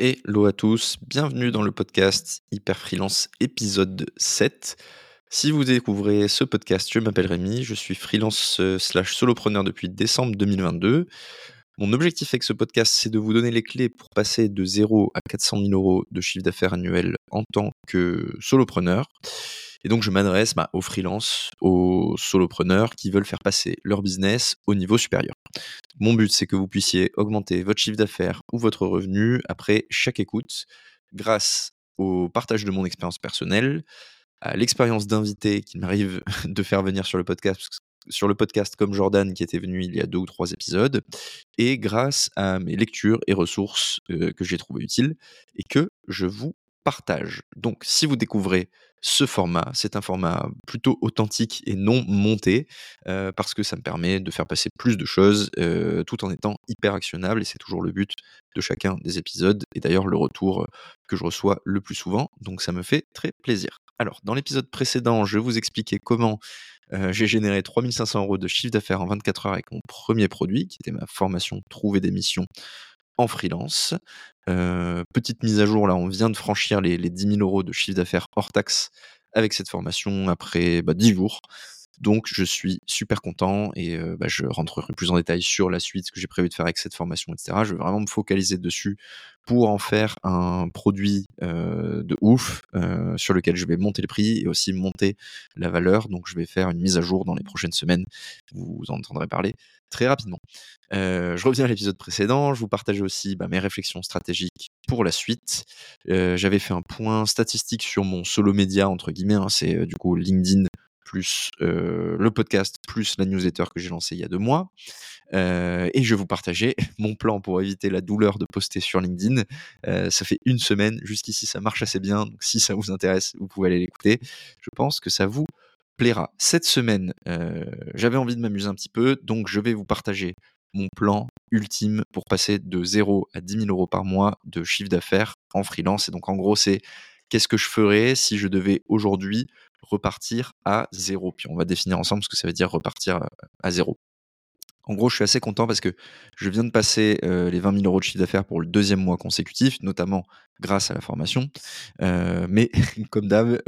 Hello à tous, bienvenue dans le podcast Hyper Freelance épisode 7. Si vous découvrez ce podcast, je m'appelle Rémi, je suis freelance euh, slash solopreneur depuis décembre 2022. Mon objectif avec ce podcast, c'est de vous donner les clés pour passer de 0 à 400 000 euros de chiffre d'affaires annuel en tant que solopreneur. Et donc, je m'adresse bah, aux freelances, aux solopreneurs qui veulent faire passer leur business au niveau supérieur. Mon but, c'est que vous puissiez augmenter votre chiffre d'affaires ou votre revenu après chaque écoute grâce au partage de mon expérience personnelle, à l'expérience d'invités qui m'arrive de faire venir sur le podcast, sur le podcast comme Jordan qui était venu il y a deux ou trois épisodes, et grâce à mes lectures et ressources euh, que j'ai trouvées utiles et que je vous partage. Donc, si vous découvrez ce format, c'est un format plutôt authentique et non monté, euh, parce que ça me permet de faire passer plus de choses euh, tout en étant hyper actionnable, et c'est toujours le but de chacun des épisodes, et d'ailleurs le retour que je reçois le plus souvent, donc ça me fait très plaisir. Alors, dans l'épisode précédent, je vous expliquais comment euh, j'ai généré 3500 euros de chiffre d'affaires en 24 heures avec mon premier produit, qui était ma formation Trouver des missions en freelance. petite mise à jour, là, on vient de franchir les, les 10 000 euros de chiffre d'affaires hors taxe avec cette formation après bah, 10 jours. Donc je suis super content et bah, je rentrerai plus en détail sur la suite, ce que j'ai prévu de faire avec cette formation, etc. Je vais vraiment me focaliser dessus pour en faire un produit de ouf sur lequel je vais monter le prix et aussi monter la valeur. Donc je vais faire une mise à jour dans les prochaines semaines. Vous en entendrez parler très rapidement. je reviens à l'épisode précédent. Je vous partageais aussi bah, mes réflexions stratégiques pour la suite. J'avais fait un point statistique sur mon solo média entre guillemets. Hein, c'est du coup LinkedIn plus le podcast, plus la newsletter que j'ai lancée il y a deux mois. et je vais vous partager mon plan pour éviter la douleur de poster sur LinkedIn. ça fait une semaine, jusqu'ici ça marche assez bien, donc si ça vous intéresse, vous pouvez aller l'écouter. Je pense que ça vous plaira. Cette semaine, j'avais envie de m'amuser un petit peu, donc je vais vous partager mon plan ultime pour passer de 0 à 10 000 euros par mois de chiffre d'affaires en freelance. Et donc en gros, c'est qu'est-ce que je ferais si je devais aujourd'hui repartir à zéro. Puis on va définir ensemble ce que ça veut dire repartir à zéro. En gros, je suis assez content parce que je viens de passer les 20 000 euros de chiffre d'affaires pour le deuxième mois consécutif, notamment grâce à la formation. mais comme d'hab,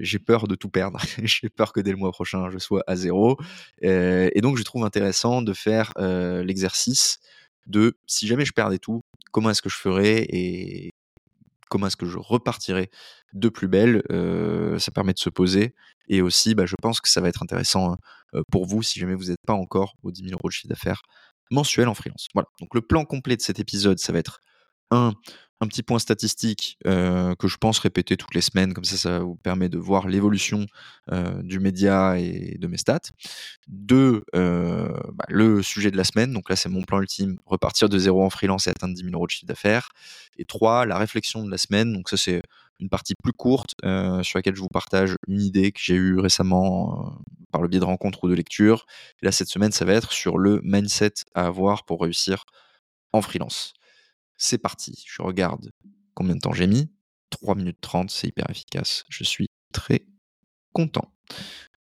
j'ai peur de tout perdre. j'ai peur que dès le mois prochain, je sois à zéro. et donc, je trouve intéressant de faire l'exercice de si jamais je perdais tout, comment est-ce que je ferais comment est-ce que je repartirai de plus belle. ça permet de se poser. Et aussi, bah, je pense que ça va être intéressant pour vous si jamais vous n'êtes pas encore aux 10 000 euros de chiffre d'affaires mensuel en freelance. Voilà. Donc le plan complet de cet épisode, ça va être un, un petit point statistique que je pense répéter toutes les semaines, comme ça, ça vous permet de voir l'évolution du média et de mes stats. Deux, bah, le sujet de la semaine, donc là c'est mon plan ultime, repartir de zéro en freelance et atteindre 10 000 euros de chiffre d'affaires. Et trois, la réflexion de la semaine, donc ça c'est une partie plus courte sur laquelle je vous partage une idée que j'ai eue récemment par le biais de rencontres ou de lectures. là cette semaine, ça va être sur le mindset à avoir pour réussir en freelance. C'est parti, je regarde combien de temps j'ai mis. 3 minutes 30, c'est hyper efficace. Je suis très content.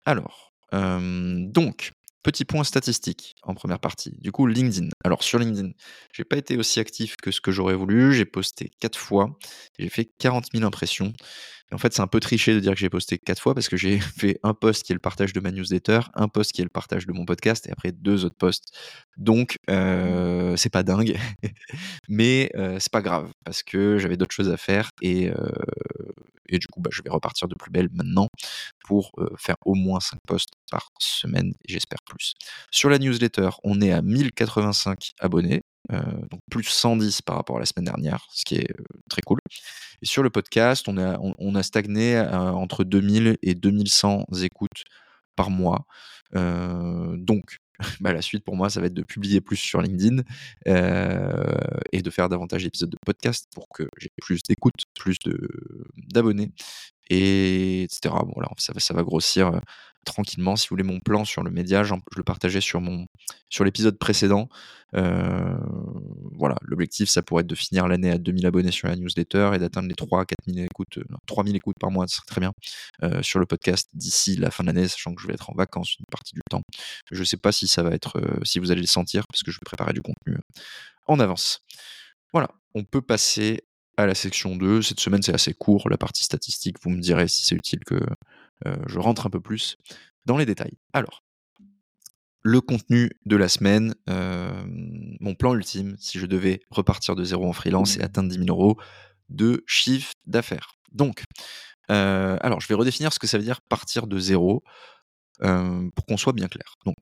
Alors, donc, petit point statistique en première partie. Du coup, LinkedIn. Alors, sur LinkedIn, j'ai pas été aussi actif que ce que j'aurais voulu. J'ai posté 4 fois. J'ai fait 40 000 impressions en fait, c'est un peu triché de dire que j'ai posté quatre fois parce que j'ai fait un post qui est le partage de ma newsletter, un post qui est le partage de mon podcast et après deux autres posts. Donc, euh, c'est pas dingue, mais euh, c'est pas grave parce que j'avais d'autres choses à faire et, euh, du coup, bah, je vais repartir de plus belle maintenant pour faire au moins 5 posts par semaine j'espère plus. Sur la newsletter, on est à 1085 abonnés. Euh, donc plus 110 par rapport à la semaine dernière, ce qui est euh, très cool. Et sur le podcast, on a, on, a stagné entre 2000 et 2100 écoutes par mois. donc, bah, la suite pour moi, ça va être de publier plus sur LinkedIn et de faire davantage d'épisodes de podcast pour que j'ai plus d'écoutes, plus d'abonnés, et etc. Bon, là, ça, ça va grossir tranquillement. Si vous voulez mon plan sur le média, je le partageais sur, mon, sur l'épisode précédent. Euh, voilà, l'objectif, ça pourrait être de finir l'année à 2000 abonnés sur la newsletter et d'atteindre les 3 4000 écoutes, 3000 euh, écoutes par mois, ce serait très bien, euh, sur le podcast d'ici la fin de l'année, sachant que je vais être en vacances une partie du temps. Je ne sais pas si ça va être, si vous allez le sentir, parce que je vais préparer du contenu en avance. Voilà, on peut passer à la section 2. Cette semaine, c'est assez court, la partie statistique. Vous me direz si c'est utile que je rentre un peu plus dans les détails. Alors, le contenu de la semaine, mon plan ultime, si je devais repartir de zéro en freelance et atteindre 10 000 euros de chiffre d'affaires. Donc, alors, je vais redéfinir ce que ça veut dire partir de zéro pour qu'on soit bien clair. Donc,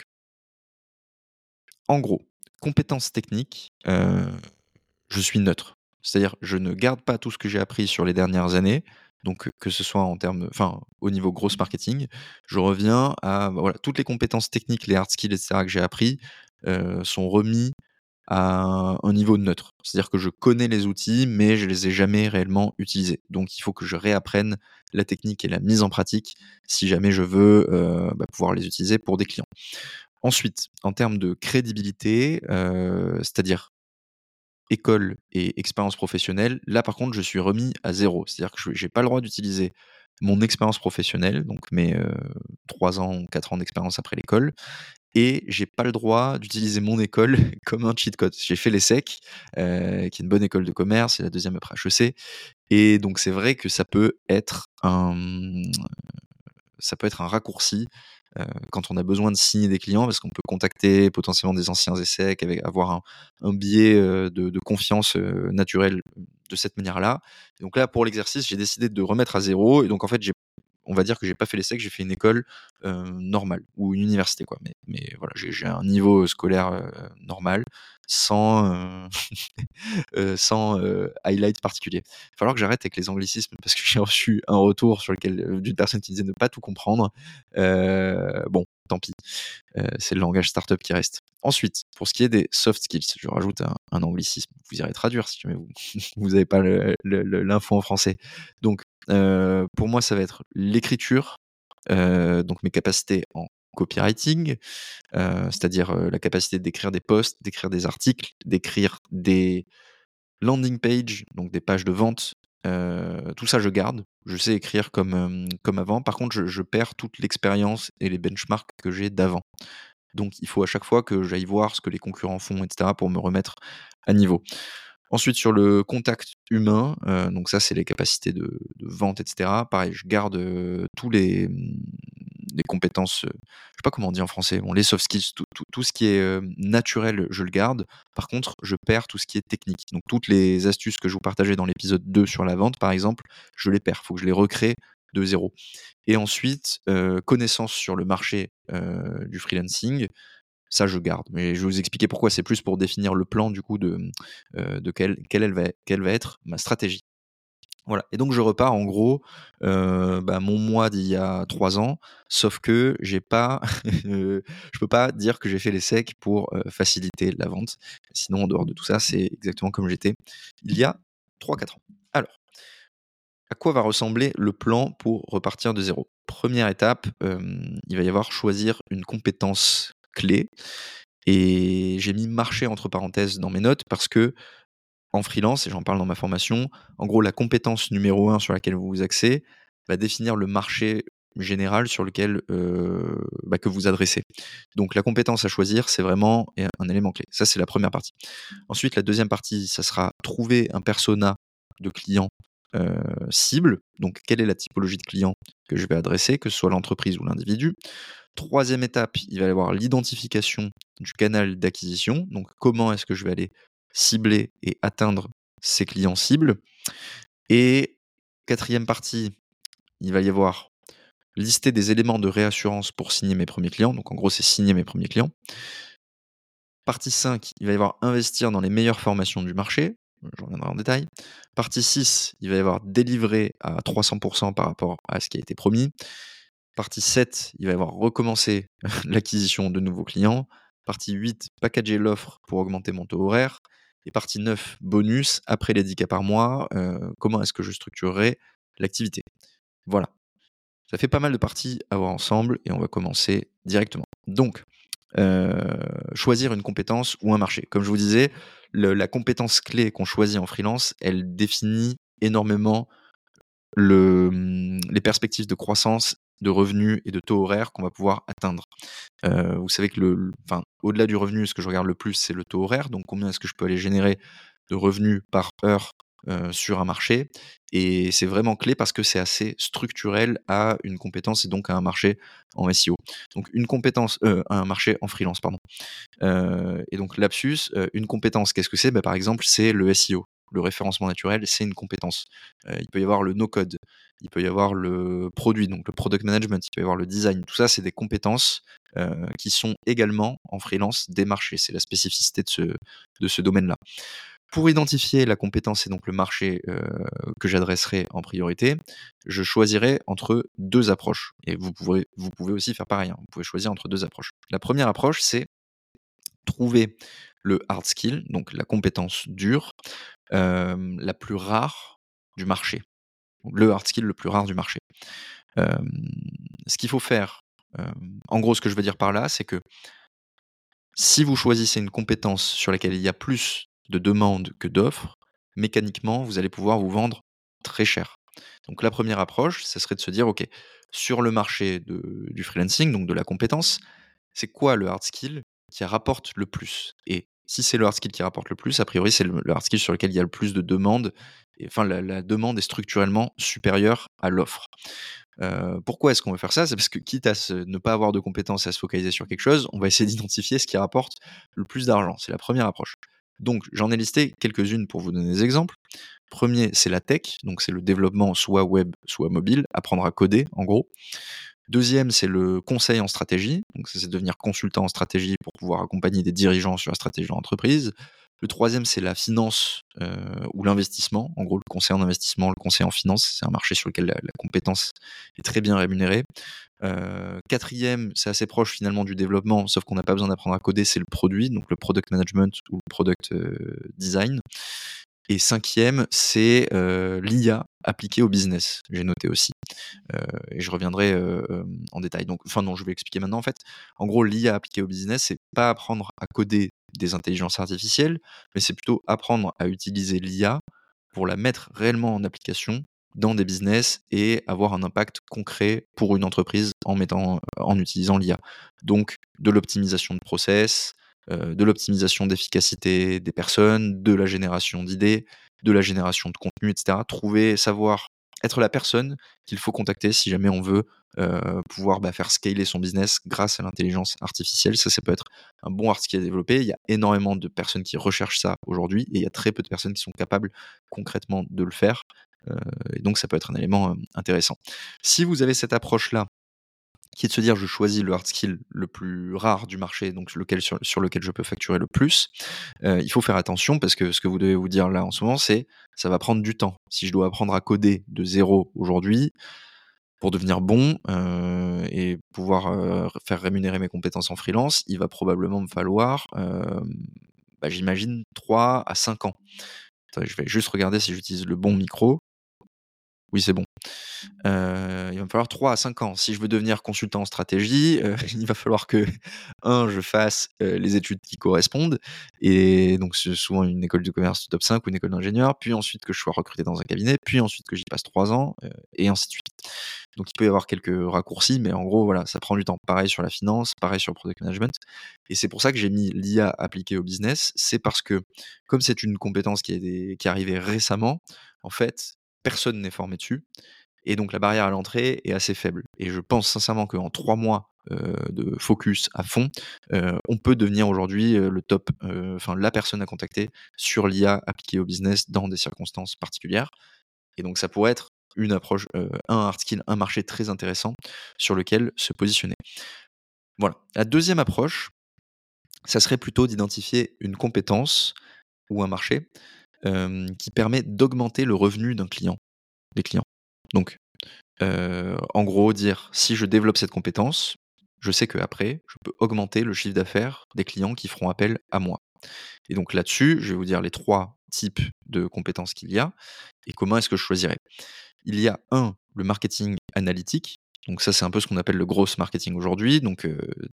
en gros, compétences techniques, je suis neutre. C'est-à-dire, je ne garde pas tout ce que j'ai appris sur les dernières années, donc que ce soit en termes, enfin, au niveau gross marketing, je reviens à bah, voilà, toutes les compétences techniques, les hard skills, etc. que j'ai appris sont remis à un niveau neutre. C'est-à-dire que je connais les outils, mais je les ai jamais réellement utilisés. Donc il faut que je réapprenne la technique et la mise en pratique si jamais je veux bah, pouvoir les utiliser pour des clients. Ensuite, en termes de crédibilité, c'est-à-dire école et expérience professionnelle, là par contre je suis remis à zéro. C'est-à-dire que je n'ai pas le droit d'utiliser mon expérience professionnelle, donc mes trois 3 ans ou 4 ans d'expérience après l'école, et j'ai pas le droit d'utiliser mon école comme un cheat code. J'ai fait l'ESSEC, qui est une bonne école de commerce, et la deuxième après HEC, et donc c'est vrai que ça peut être un, raccourci euh, quand on a besoin de signer des clients, parce qu'on peut contacter potentiellement des anciens essais, avec avoir un, biais euh, de, confiance euh, naturelle de cette manière-là. Donc là, pour l'exercice, j'ai décidé de remettre à zéro, et donc en fait, on va dire que j'ai pas fait l'essai, que j'ai fait une école normale ou une université quoi. Mais voilà, j'ai un niveau scolaire normal, sans sans highlight particulier. Il va falloir que j'arrête avec les anglicismes parce que j'ai reçu un retour sur lequel d'une personne qui disait ne pas tout comprendre. bon, tant pis. c'est le langage startup qui reste. Ensuite, pour ce qui est des soft skills, je rajoute un, anglicisme. Vous irez traduire si jamais vous n'avez pas l'info en français. Donc, pour moi, ça va être l'écriture, donc mes capacités en copywriting, c'est-à-dire la capacité d'écrire des posts, d'écrire des articles, d'écrire des landing pages, donc des pages de vente. tout ça, je garde. Je sais écrire comme, avant. Par contre, je, perds toute l'expérience et les benchmarks que j'ai d'avant. Donc, il faut à chaque fois que j'aille voir ce que les concurrents font, etc., pour me remettre à niveau. Ensuite, sur le contact humain, euh, donc ça, c'est les capacités de, vente, etc. Pareil, je garde euh, tous les, les compétences, je sais pas comment on dit en français, bon, les soft skills, tout, ce qui est naturel, je le garde. Par contre, je perds tout ce qui est technique. Donc, toutes les astuces que je vous partageais dans l'épisode 2 sur la vente, par exemple, je les perds. Il faut que je les recrée de zéro. Et ensuite, connaissance sur le marché du freelancing ça je garde. Mais je vais vous expliquer pourquoi. C'est plus pour définir le plan du coup de, quelle va être ma stratégie. Voilà. Et donc je repars en gros bah, mon mois d'il y a trois ans, sauf que j'ai pas, je peux pas dire que j'ai fait les secs pour faciliter la vente. Sinon en dehors de tout ça, c'est exactement comme j'étais il y a 3-4 ans. Alors, à quoi va ressembler le plan pour repartir de zéro? Première étape, il va y avoir choisir une compétence clé. Et j'ai mis marché entre parenthèses dans mes notes parce que freelance, et j'en parle dans ma formation, en gros, la compétence numéro un sur laquelle vous vous axez va définir le marché général sur lequel euh, bah, que vous adressez. Donc la compétence à choisir, c'est vraiment un élément clé. Ça, c'est la première partie. Ensuite, la deuxième partie, ça sera trouver un persona de client euh, cible. Donc, quelle est la typologie de client que je vais adresser, que ce soit l'entreprise ou l'individu. Troisième étape, il va y avoir l'identification du canal d'acquisition. Donc, comment est-ce que je vais aller cibler et atteindre ces clients cibles. Et quatrième partie, il va y avoir lister des éléments de réassurance pour signer mes premiers clients. Donc, en gros, c'est signer mes premiers clients. Partie 5, il va y avoir investir dans les meilleures formations du marché. Je reviendrai en détail. Partie 6, il va y avoir délivrer à 300% par rapport à ce qui a été promis. Partie 7, il va y avoir recommencer l'acquisition de nouveaux clients. Partie 8, packager l'offre pour augmenter mon taux horaire. Et partie 9, bonus, après les 10 cas par mois, euh, comment est-ce que je structurerai l'activité? Voilà. Ça fait pas mal de parties à voir ensemble et on va commencer directement. Donc, euh, choisir une compétence ou un marché. Comme je vous disais, la compétence clé qu'on choisit en freelance, elle définit énormément le, mmh, les perspectives de croissance, de revenus et de taux horaire qu'on va pouvoir atteindre. Euh, vous savez que le, au-delà du revenu, ce que je regarde le plus, c'est le taux horaire. Donc, combien est-ce que je peux aller générer de revenus par heure sur un marché? Et c'est vraiment clé parce que c'est assez structurel à une compétence et donc à un marché en SEO. Donc une compétence, à un marché en freelance, pardon. et donc lapsus, une compétence, qu'est-ce que c'est? Bah, Par exemple, c'est le SEO. Le référencement naturel, c'est une compétence. il peut y avoir le no-code, il peut y avoir le produit, donc le product management, il peut y avoir le design. Tout ça, c'est des compétences qui sont également en freelance des marchés. C'est la spécificité de ce, de ce domaine-là. Pour identifier la compétence et donc le marché que j'adresserai en priorité, je choisirai entre deux approches. Et vous pouvez, vous pouvez aussi faire pareil, hein. vous pouvez choisir entre deux approches. La première approche, c'est trouver le hard skill, donc la compétence dure, la plus rare du marché. Le hard skill le plus rare du marché. ce qu'il faut faire, en gros, ce que je veux dire par là, c'est que si vous choisissez une compétence sur laquelle il y a plus de demandes que d'offres, mécaniquement, vous allez pouvoir vous vendre très cher. Donc la première approche, ce serait de se dire, OK, sur le marché du freelancing, donc de la compétence, c'est quoi le hard skill qui rapporte le plus? Et si c'est le hard skill qui rapporte le plus, a priori, c'est le, hard skill sur lequel il y a le plus de demandes. Enfin, la, demande est structurellement supérieure à l'offre. Euh, pourquoi est-ce qu'on veut faire ça? C'est parce que quitte à ne pas avoir de compétences et à se focaliser sur quelque chose, on va essayer d'identifier ce qui rapporte le plus d'argent. C'est la première approche. Donc, j'en ai listé quelques-unes pour vous donner des exemples. Premier, c'est la tech, donc c'est le développement soit web, soit mobile, apprendre à coder en gros. Deuxième, c'est le conseil en stratégie, donc c'est devenir consultant en stratégie pour pouvoir accompagner des dirigeants sur la stratégie de l'entreprise. Le troisième, c'est la finance euh, ou l'investissement. En gros, le conseil en investissement, le conseil en finance, c'est un marché sur lequel la, compétence est très bien rémunérée. Euh, quatrième, c'est assez proche finalement du développement, sauf qu'on n'a pas besoin d'apprendre à coder, c'est le produit, donc le product management ou le product euh, design. Et cinquième, c'est l'IA appliquée au business. J'ai noté aussi. et je reviendrai en détail. Donc, enfin non, je vais expliquer maintenant. En fait, en gros, l'IA appliquée au business, c'est pas apprendre à coder des intelligences artificielles, mais c'est plutôt apprendre à utiliser l'IA pour la mettre réellement en application dans des business et avoir un impact concret pour une entreprise en mettant en utilisant l'IA. Donc de l'optimisation de process, euh, de l'optimisation d'efficacité des personnes, de la génération d'idées, de la génération de contenu, etc. Trouver, savoir être la personne qu'il faut contacter si jamais on veut euh, pouvoir bah, faire scaler son business grâce à l'intelligence artificielle. Ça, ça peut être un bon article à développer. Il y a énormément de personnes qui recherchent ça aujourd'hui et il y a très peu de personnes qui sont capables concrètement de le faire. Euh, et donc, ça peut être un élément intéressant. Si vous avez cette approche-là qui est de se dire je choisis le hard skill le plus rare du marché, donc lequel, sur, lequel je peux facturer le plus, euh, il faut faire attention parce que ce que vous devez vous dire là en ce moment, c'est ça va prendre du temps. Si je dois apprendre à coder de zéro aujourd'hui, pour devenir bon euh, et pouvoir euh, faire rémunérer mes compétences en freelance, il va probablement me falloir, bah, j'imagine, 3 à 5 ans. je vais juste regarder si j'utilise le bon micro. Oui, c'est bon. Euh, il va me falloir 3 à 5 ans. Si je veux devenir consultant en stratégie, euh, il va falloir que, un, je fasse euh, les études qui correspondent, et donc souvent une école de commerce top 5 ou une école d'ingénieur, puis ensuite que je sois recruté dans un cabinet, puis ensuite que j'y passe 3 ans, et ainsi de suite. Donc il peut y avoir quelques raccourcis, mais en gros, voilà, ça prend du temps. Pareil sur la finance, pareil sur le product management. Et c'est pour ça que j'ai mis l'IA appliquée au business. C'est parce que, comme c'est une compétence qui est, qui est arrivée récemment, en fait, personne n'est formé dessus. Et donc la barrière à l'entrée est assez faible. Et je pense sincèrement qu'en trois mois de focus à fond, on peut devenir aujourd'hui le top, enfin la personne à contacter sur l'IA appliquée au business dans des circonstances particulières. Et donc ça pourrait être une approche, un hard skill, un marché très intéressant sur lequel se positionner. Voilà. La deuxième approche, ça serait plutôt d'identifier une compétence ou un marché qui permet d'augmenter le revenu d'un client, des clients. Donc, en gros, dire si je développe cette compétence, je sais qu'après, je peux augmenter le chiffre d'affaires des clients qui feront appel à moi. Et donc là-dessus, je vais vous dire les trois types de compétences qu'il y a et comment est-ce que je choisirais. Il y a un, le marketing analytique. Donc ça, c'est un peu ce qu'on appelle le gros marketing aujourd'hui. Donc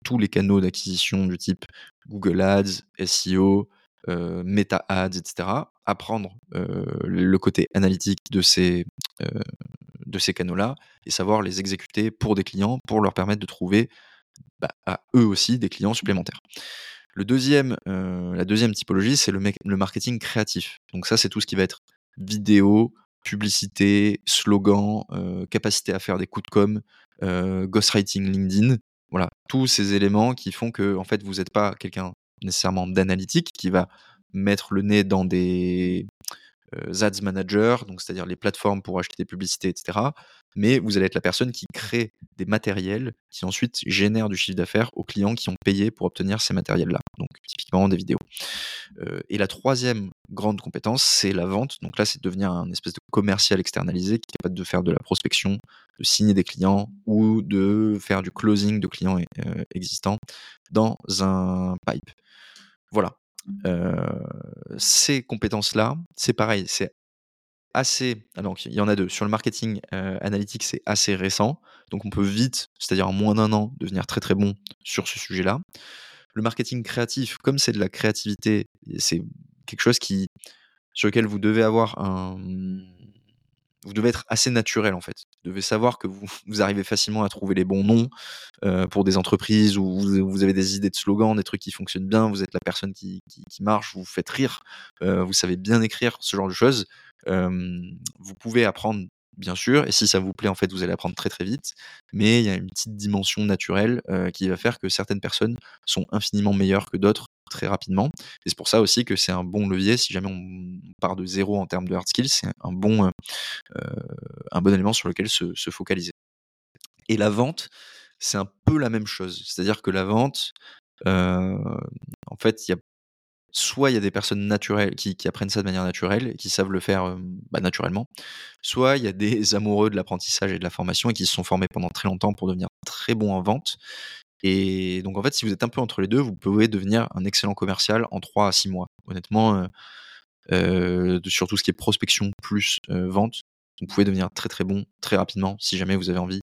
tous les canaux d'acquisition du type Google Ads, SEO, Meta Ads, etc. Apprendre euh, le côté analytique de ces, euh, de ces canaux-là et savoir les exécuter pour des clients pour leur permettre de trouver bah, à eux aussi des clients supplémentaires. Le deuxième, la deuxième typologie, c'est le, le marketing créatif. Donc ça, c'est tout ce qui va être vidéo, publicité, slogan, capacité à faire des coups de com, ghostwriting LinkedIn. Voilà, tous ces éléments qui font que en fait, vous n'êtes pas quelqu'un nécessairement d'analytique qui va mettre le nez dans des ads managers, donc c'est-à-dire les plateformes pour acheter des publicités, etc. Mais vous allez être la personne qui crée des matériels qui ensuite génèrent du chiffre d'affaires aux clients qui ont payé pour obtenir ces matériels-là. Donc typiquement des vidéos. et la troisième grande compétence, c'est la vente. Donc là, c'est de devenir un espèce de commercial externalisé qui est capable de faire de la prospection, de signer des clients ou de faire du closing de clients existants dans un pipe. Voilà. Ces compétences-là, c'est pareil, c'est assez. Ah donc, il y en a deux. Sur le marketing analytique, c'est assez récent. Donc, on peut vite, c'est-à-dire en moins d'un an, devenir très très bon sur ce sujet-là. Le marketing créatif, comme c'est de la créativité, c'est quelque chose sur lequel vous devez avoir un. Vous devez être assez naturel en fait. Vous devez savoir que vous, vous arrivez facilement à trouver les bons noms pour des entreprises où vous, avez des idées de slogans, des trucs qui fonctionnent bien, vous êtes la personne qui, qui, marche, vous faites rire, vous savez bien écrire, ce genre de choses vous pouvez apprendre bien sûr, et si ça vous plaît, en fait, vous allez apprendre très très vite, mais il y a une petite dimension naturelle qui va faire que certaines personnes sont infiniment meilleures que d'autres très rapidement. Et c'est pour ça aussi que c'est un bon levier, si jamais on part de zéro en termes de hard skills, c'est un bon, un bon élément sur lequel se, se focaliser. Et la vente, c'est un peu la même chose. C'est-à-dire que la vente, en fait, il y a soit il y a des personnes naturelles qui, apprennent ça de manière naturelle et qui savent le faire bah, naturellement, soit il y a des amoureux de l'apprentissage et de la formation et qui se sont formés pendant très longtemps pour devenir très bons en vente. Et donc en fait, si vous êtes un peu entre les deux, vous pouvez devenir un excellent commercial en 3 à 6 mois. Honnêtement, sur tout ce qui est prospection plus vente, vous pouvez devenir très très bon très rapidement si jamais vous avez envie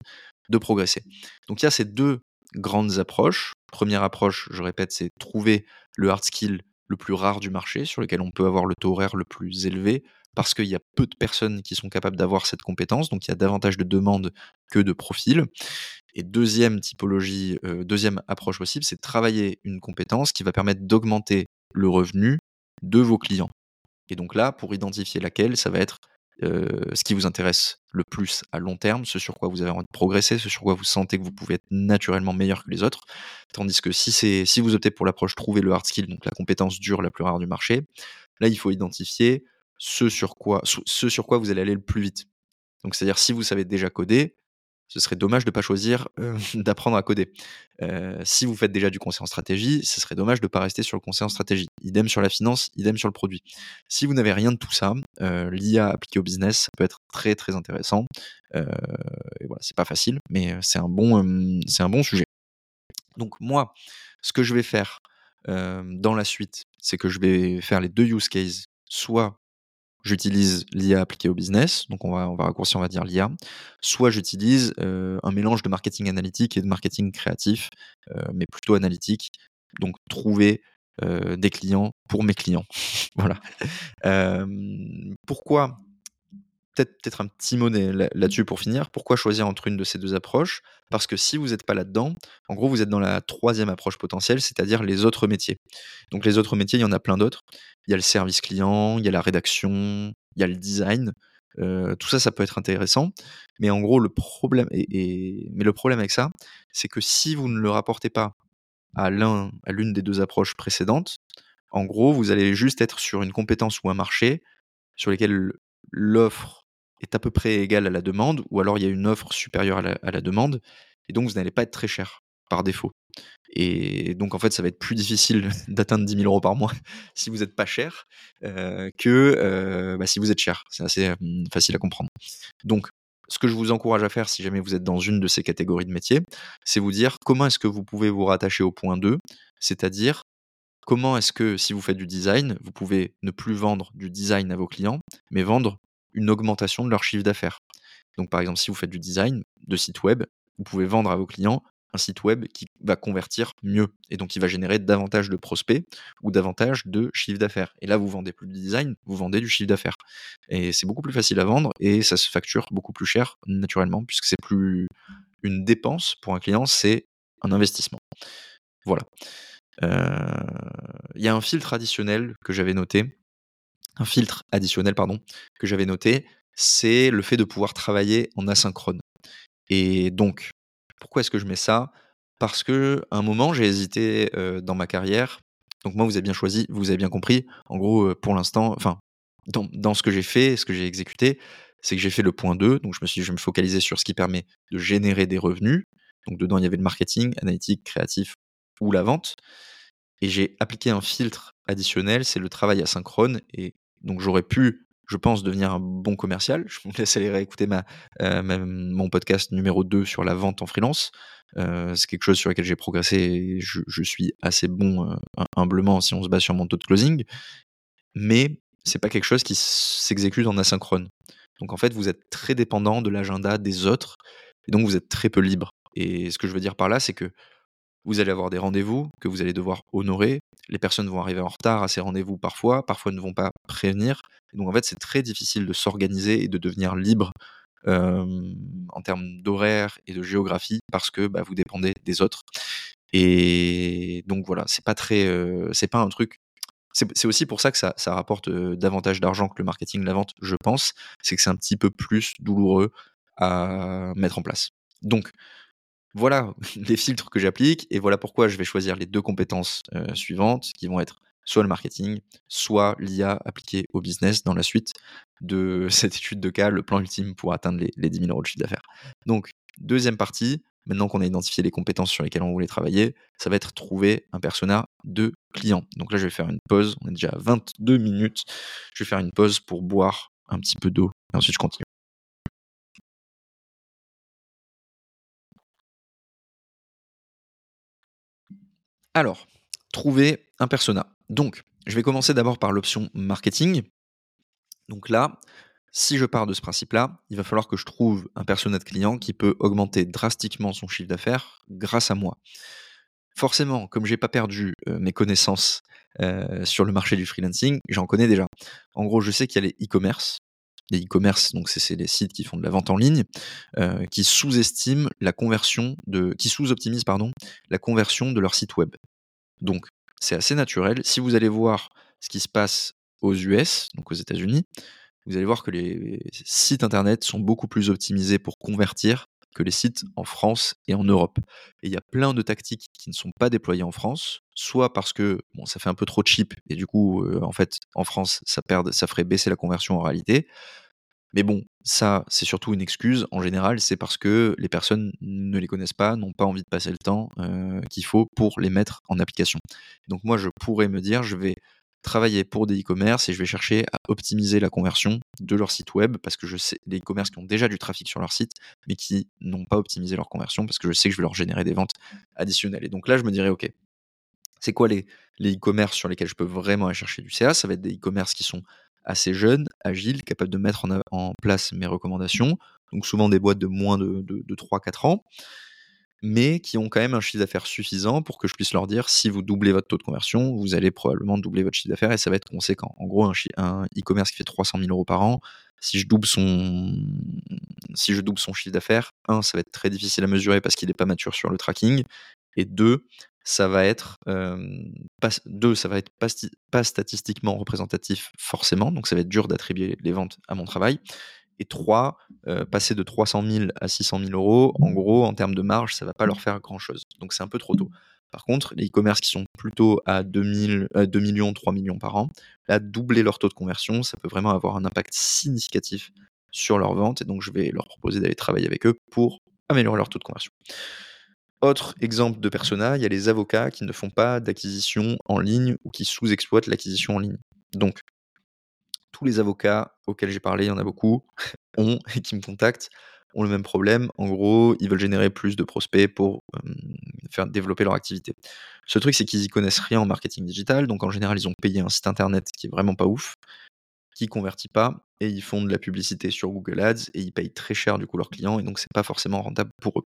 de progresser. Donc il y a ces deux grandes approches. Première approche, je répète, c'est trouver le hard skill le plus rare du marché, sur lequel on peut avoir le taux horaire le plus élevé, parce qu'il y a peu de personnes qui sont capables d'avoir cette compétence, donc il y a davantage de demandes que de profils. Et deuxième typologie, euh, deuxième approche possible, c'est de travailler une compétence qui va permettre d'augmenter le revenu de vos clients. Et donc là, pour identifier laquelle, ça va être euh, ce qui vous intéresse le plus à long terme, ce sur quoi vous avez envie de progresser, ce sur quoi vous sentez que vous pouvez être naturellement meilleur que les autres. Tandis que si, vous optez pour l'approche trouver le hard skill, donc la compétence dure la plus rare du marché, là il faut identifier ce sur quoi, ce sur quoi vous allez aller le plus vite. Donc c'est-à-dire si vous savez déjà coder, ce serait dommage de ne pas choisir d'apprendre à coder. si vous faites déjà du conseil en stratégie, ce serait dommage de ne pas rester sur le conseil en stratégie. Idem sur la finance, idem sur le produit. Si vous n'avez rien de tout ça, l'IA appliquée au business peut être très très intéressant. et voilà, c'est pas facile, mais c'est un bon, c'est un bon sujet. Donc moi, ce que je vais faire dans la suite, c'est que je vais faire les deux use cases, soit j'utilise l'IA appliquée au business, donc on va, on va raccourcir, on va dire l'IA, soit j'utilise un mélange de marketing analytique et de marketing créatif, mais plutôt analytique, donc trouver des clients pour mes clients. voilà. pourquoi peut-être un petit mot là-dessus pour finir. Pourquoi choisir entre une de ces deux approches? Parce que si vous n'êtes pas là-dedans, en gros, vous êtes dans la troisième approche potentielle, c'est-à-dire les autres métiers. Donc les autres métiers, il y en a plein d'autres. Il y a le service client, il y a la rédaction, il y a le design. Euh, tout ça, ça peut être intéressant. Mais en gros, le problème, et, mais le problème avec ça, c'est que si vous ne le rapportez pas à l'un, à l'une des deux approches précédentes, en gros, vous allez juste être sur une compétence ou un marché sur lequel l'offre est à peu près égale à la demande, ou alors il y a une offre supérieure à la, demande, et donc vous n'allez pas être très cher par défaut. Et donc en fait, ça va être plus difficile d'atteindre 10 000 euros par mois si vous n'êtes pas cher euh, que euh, bah, si vous êtes cher. C'est assez euh, facile à comprendre. Donc, ce que je vous encourage à faire si jamais vous êtes dans une de ces catégories de métiers, c'est vous dire comment est-ce que vous pouvez vous rattacher au point 2, c'est-à-dire comment est-ce que si vous faites du design, vous pouvez ne plus vendre du design à vos clients, mais vendre une augmentation de leur chiffre d'affaires. Donc par exemple, si vous faites du design de site web, vous pouvez vendre à vos clients un site web qui va convertir mieux et donc qui va générer davantage de prospects ou davantage de chiffre d'affaires. Et là, vous vendez plus de design, vous vendez du chiffre d'affaires. Et c'est beaucoup plus facile à vendre et ça se facture beaucoup plus cher naturellement puisque c'est plus une dépense pour un client, c'est un investissement. Voilà. il y a un filtre additionnel que j'avais noté, un filtre additionnel, pardon, que j'avais noté, c'est le fait de pouvoir travailler en asynchrone. Et donc, pourquoi est-ce que je mets ça? Parce que un moment, j'ai hésité dans ma carrière. Donc moi, vous avez bien choisi, vous avez bien compris. En gros, pour l'instant, enfin, dans, ce que j'ai fait, ce que j'ai exécuté, c'est que j'ai fait le point 2. Donc je me suis je me sur ce qui permet de générer des revenus. Donc dedans, il y avait le marketing, analytique, créatif ou la vente. Et j'ai appliqué un filtre additionnel, c'est le travail asynchrone. Donc j'aurais pu, je pense, devenir un bon commercial. Je vous laisse aller réécouter ma, euh, mon podcast numéro 2 sur la vente en freelance. Euh, c'est quelque chose sur lequel j'ai progressé et je, suis assez bon, euh, humblement, si on se base sur mon taux de closing. Mais c'est pas quelque chose qui s'exécute en asynchrone. Donc en fait, vous êtes très dépendant de l'agenda des autres et donc vous êtes très peu libre. Et ce que je veux dire par là, c'est que vous allez avoir des rendez-vous que vous allez devoir honorer. Les personnes vont arriver en retard à ces rendez-vous parfois, parfois ne vont pas prévenir. donc en fait, c'est très difficile de s'organiser et de devenir libre en termes d'horaire et de géographie parce que bah, vous dépendez des autres. Et donc voilà, c'est pas très, c'est pas un truc. C'est aussi pour ça que ça, rapporte davantage d'argent que le marketing, la vente, je pense. C'est que c'est un petit peu plus douloureux à mettre en place. Donc, voilà les filtres que j'applique et voilà pourquoi je vais choisir les deux compétences suivantes qui vont être soit le marketing, soit l'IA appliquée au business dans la suite de cette étude de cas, le plan ultime pour atteindre les, les 10 000 euros de chiffre d'affaires. Donc, deuxième partie, maintenant qu'on a identifié les compétences sur lesquelles on voulait travailler, ça va être trouver un persona de client. Donc là, je vais faire une pause, on est déjà à 22 minutes, je vais faire une pause pour boire un petit peu d'eau et ensuite je continue. Alors, trouver un persona. Donc, je vais commencer d'abord par l'option marketing. Donc là, si je pars de ce principe-là, il va falloir que je trouve un persona de client qui peut augmenter drastiquement son chiffre d'affaires grâce à moi. Forcément, comme j'ai pas perdu euh, mes connaissances euh, sur le marché du freelancing, j'en connais déjà. En gros, je sais qu'il y a les e-commerce, les e-commerce, donc c'est les sites qui font de la vente en ligne, euh, qui sous-estiment la conversion de, qui sous-optimisent pardon, la conversion de leur site web. Donc c'est assez naturel. Si vous allez voir ce qui se passe aux US, donc aux États-Unis, vous allez voir que les sites internet sont beaucoup plus optimisés pour convertir que les sites en France et en Europe. Et il y a plein de tactiques qui ne sont pas déployées en France, soit parce que bon, ça fait un peu trop cheap et du coup, euh, en fait, en France, ça, perd, ça ferait baisser la conversion en réalité. Mais bon, ça, c'est surtout une excuse. En général, c'est parce que les personnes ne les connaissent pas, n'ont pas envie de passer le temps euh, qu'il faut pour les mettre en application. Donc moi, je pourrais me dire, je vais travailler pour des e-commerce et je vais chercher à optimiser la conversion de leur site web parce que je sais les e-commerce qui ont déjà du trafic sur leur site mais qui n'ont pas optimisé leur conversion parce que je sais que je vais leur générer des ventes additionnelles. Et donc là, je me dirais, OK, c'est quoi les, les e-commerce sur lesquels je peux vraiment aller chercher du CA Ça va être des e-commerce qui sont assez jeunes, agiles, capables de mettre en, en, place mes recommandations. Donc souvent des boîtes de moins de, de, de 3-4 ans mais qui ont quand même un chiffre d'affaires suffisant pour que je puisse leur dire si vous doublez votre taux de conversion, vous allez probablement doubler votre chiffre d'affaires et ça va être conséquent. En gros, un, e-commerce qui fait 300 000 euros par an, si je double son, si je double son chiffre d'affaires, un, ça va être très difficile à mesurer parce qu'il n'est pas mature sur le tracking, et deux, ça va être deux, ça va être pas, statistiquement représentatif forcément, donc ça va être dur d'attribuer les ventes à mon travail. Et trois, euh, passer de 300 000 à 600 000 euros, en gros, en termes de marge, ça ne va pas leur faire grand-chose. Donc c'est un peu trop tôt. Par contre, les e-commerce qui sont plutôt à 2, 2 millions, 3 millions par an, là, doubler leur taux de conversion, ça peut vraiment avoir un impact significatif sur leur vente. Et donc, je vais leur proposer d'aller travailler avec eux pour améliorer leur taux de conversion. Autre exemple de persona, il y a les avocats qui ne font pas d'acquisition en ligne ou qui sous-exploitent l'acquisition en ligne. Donc, tous les avocats auxquels j'ai parlé, il y en a beaucoup, ont et qui me contactent, ont le même problème. En gros, ils veulent générer plus de prospects pour faire développer leur activité. Ce truc, c'est qu'ils y connaissent rien en marketing digital, donc en général, ils ont payé un site internet qui est vraiment pas ouf, qui convertit pas, et ils font de la publicité sur Google Ads et ils payent très cher du coup leurs clients, et donc c'est pas forcément rentable pour eux.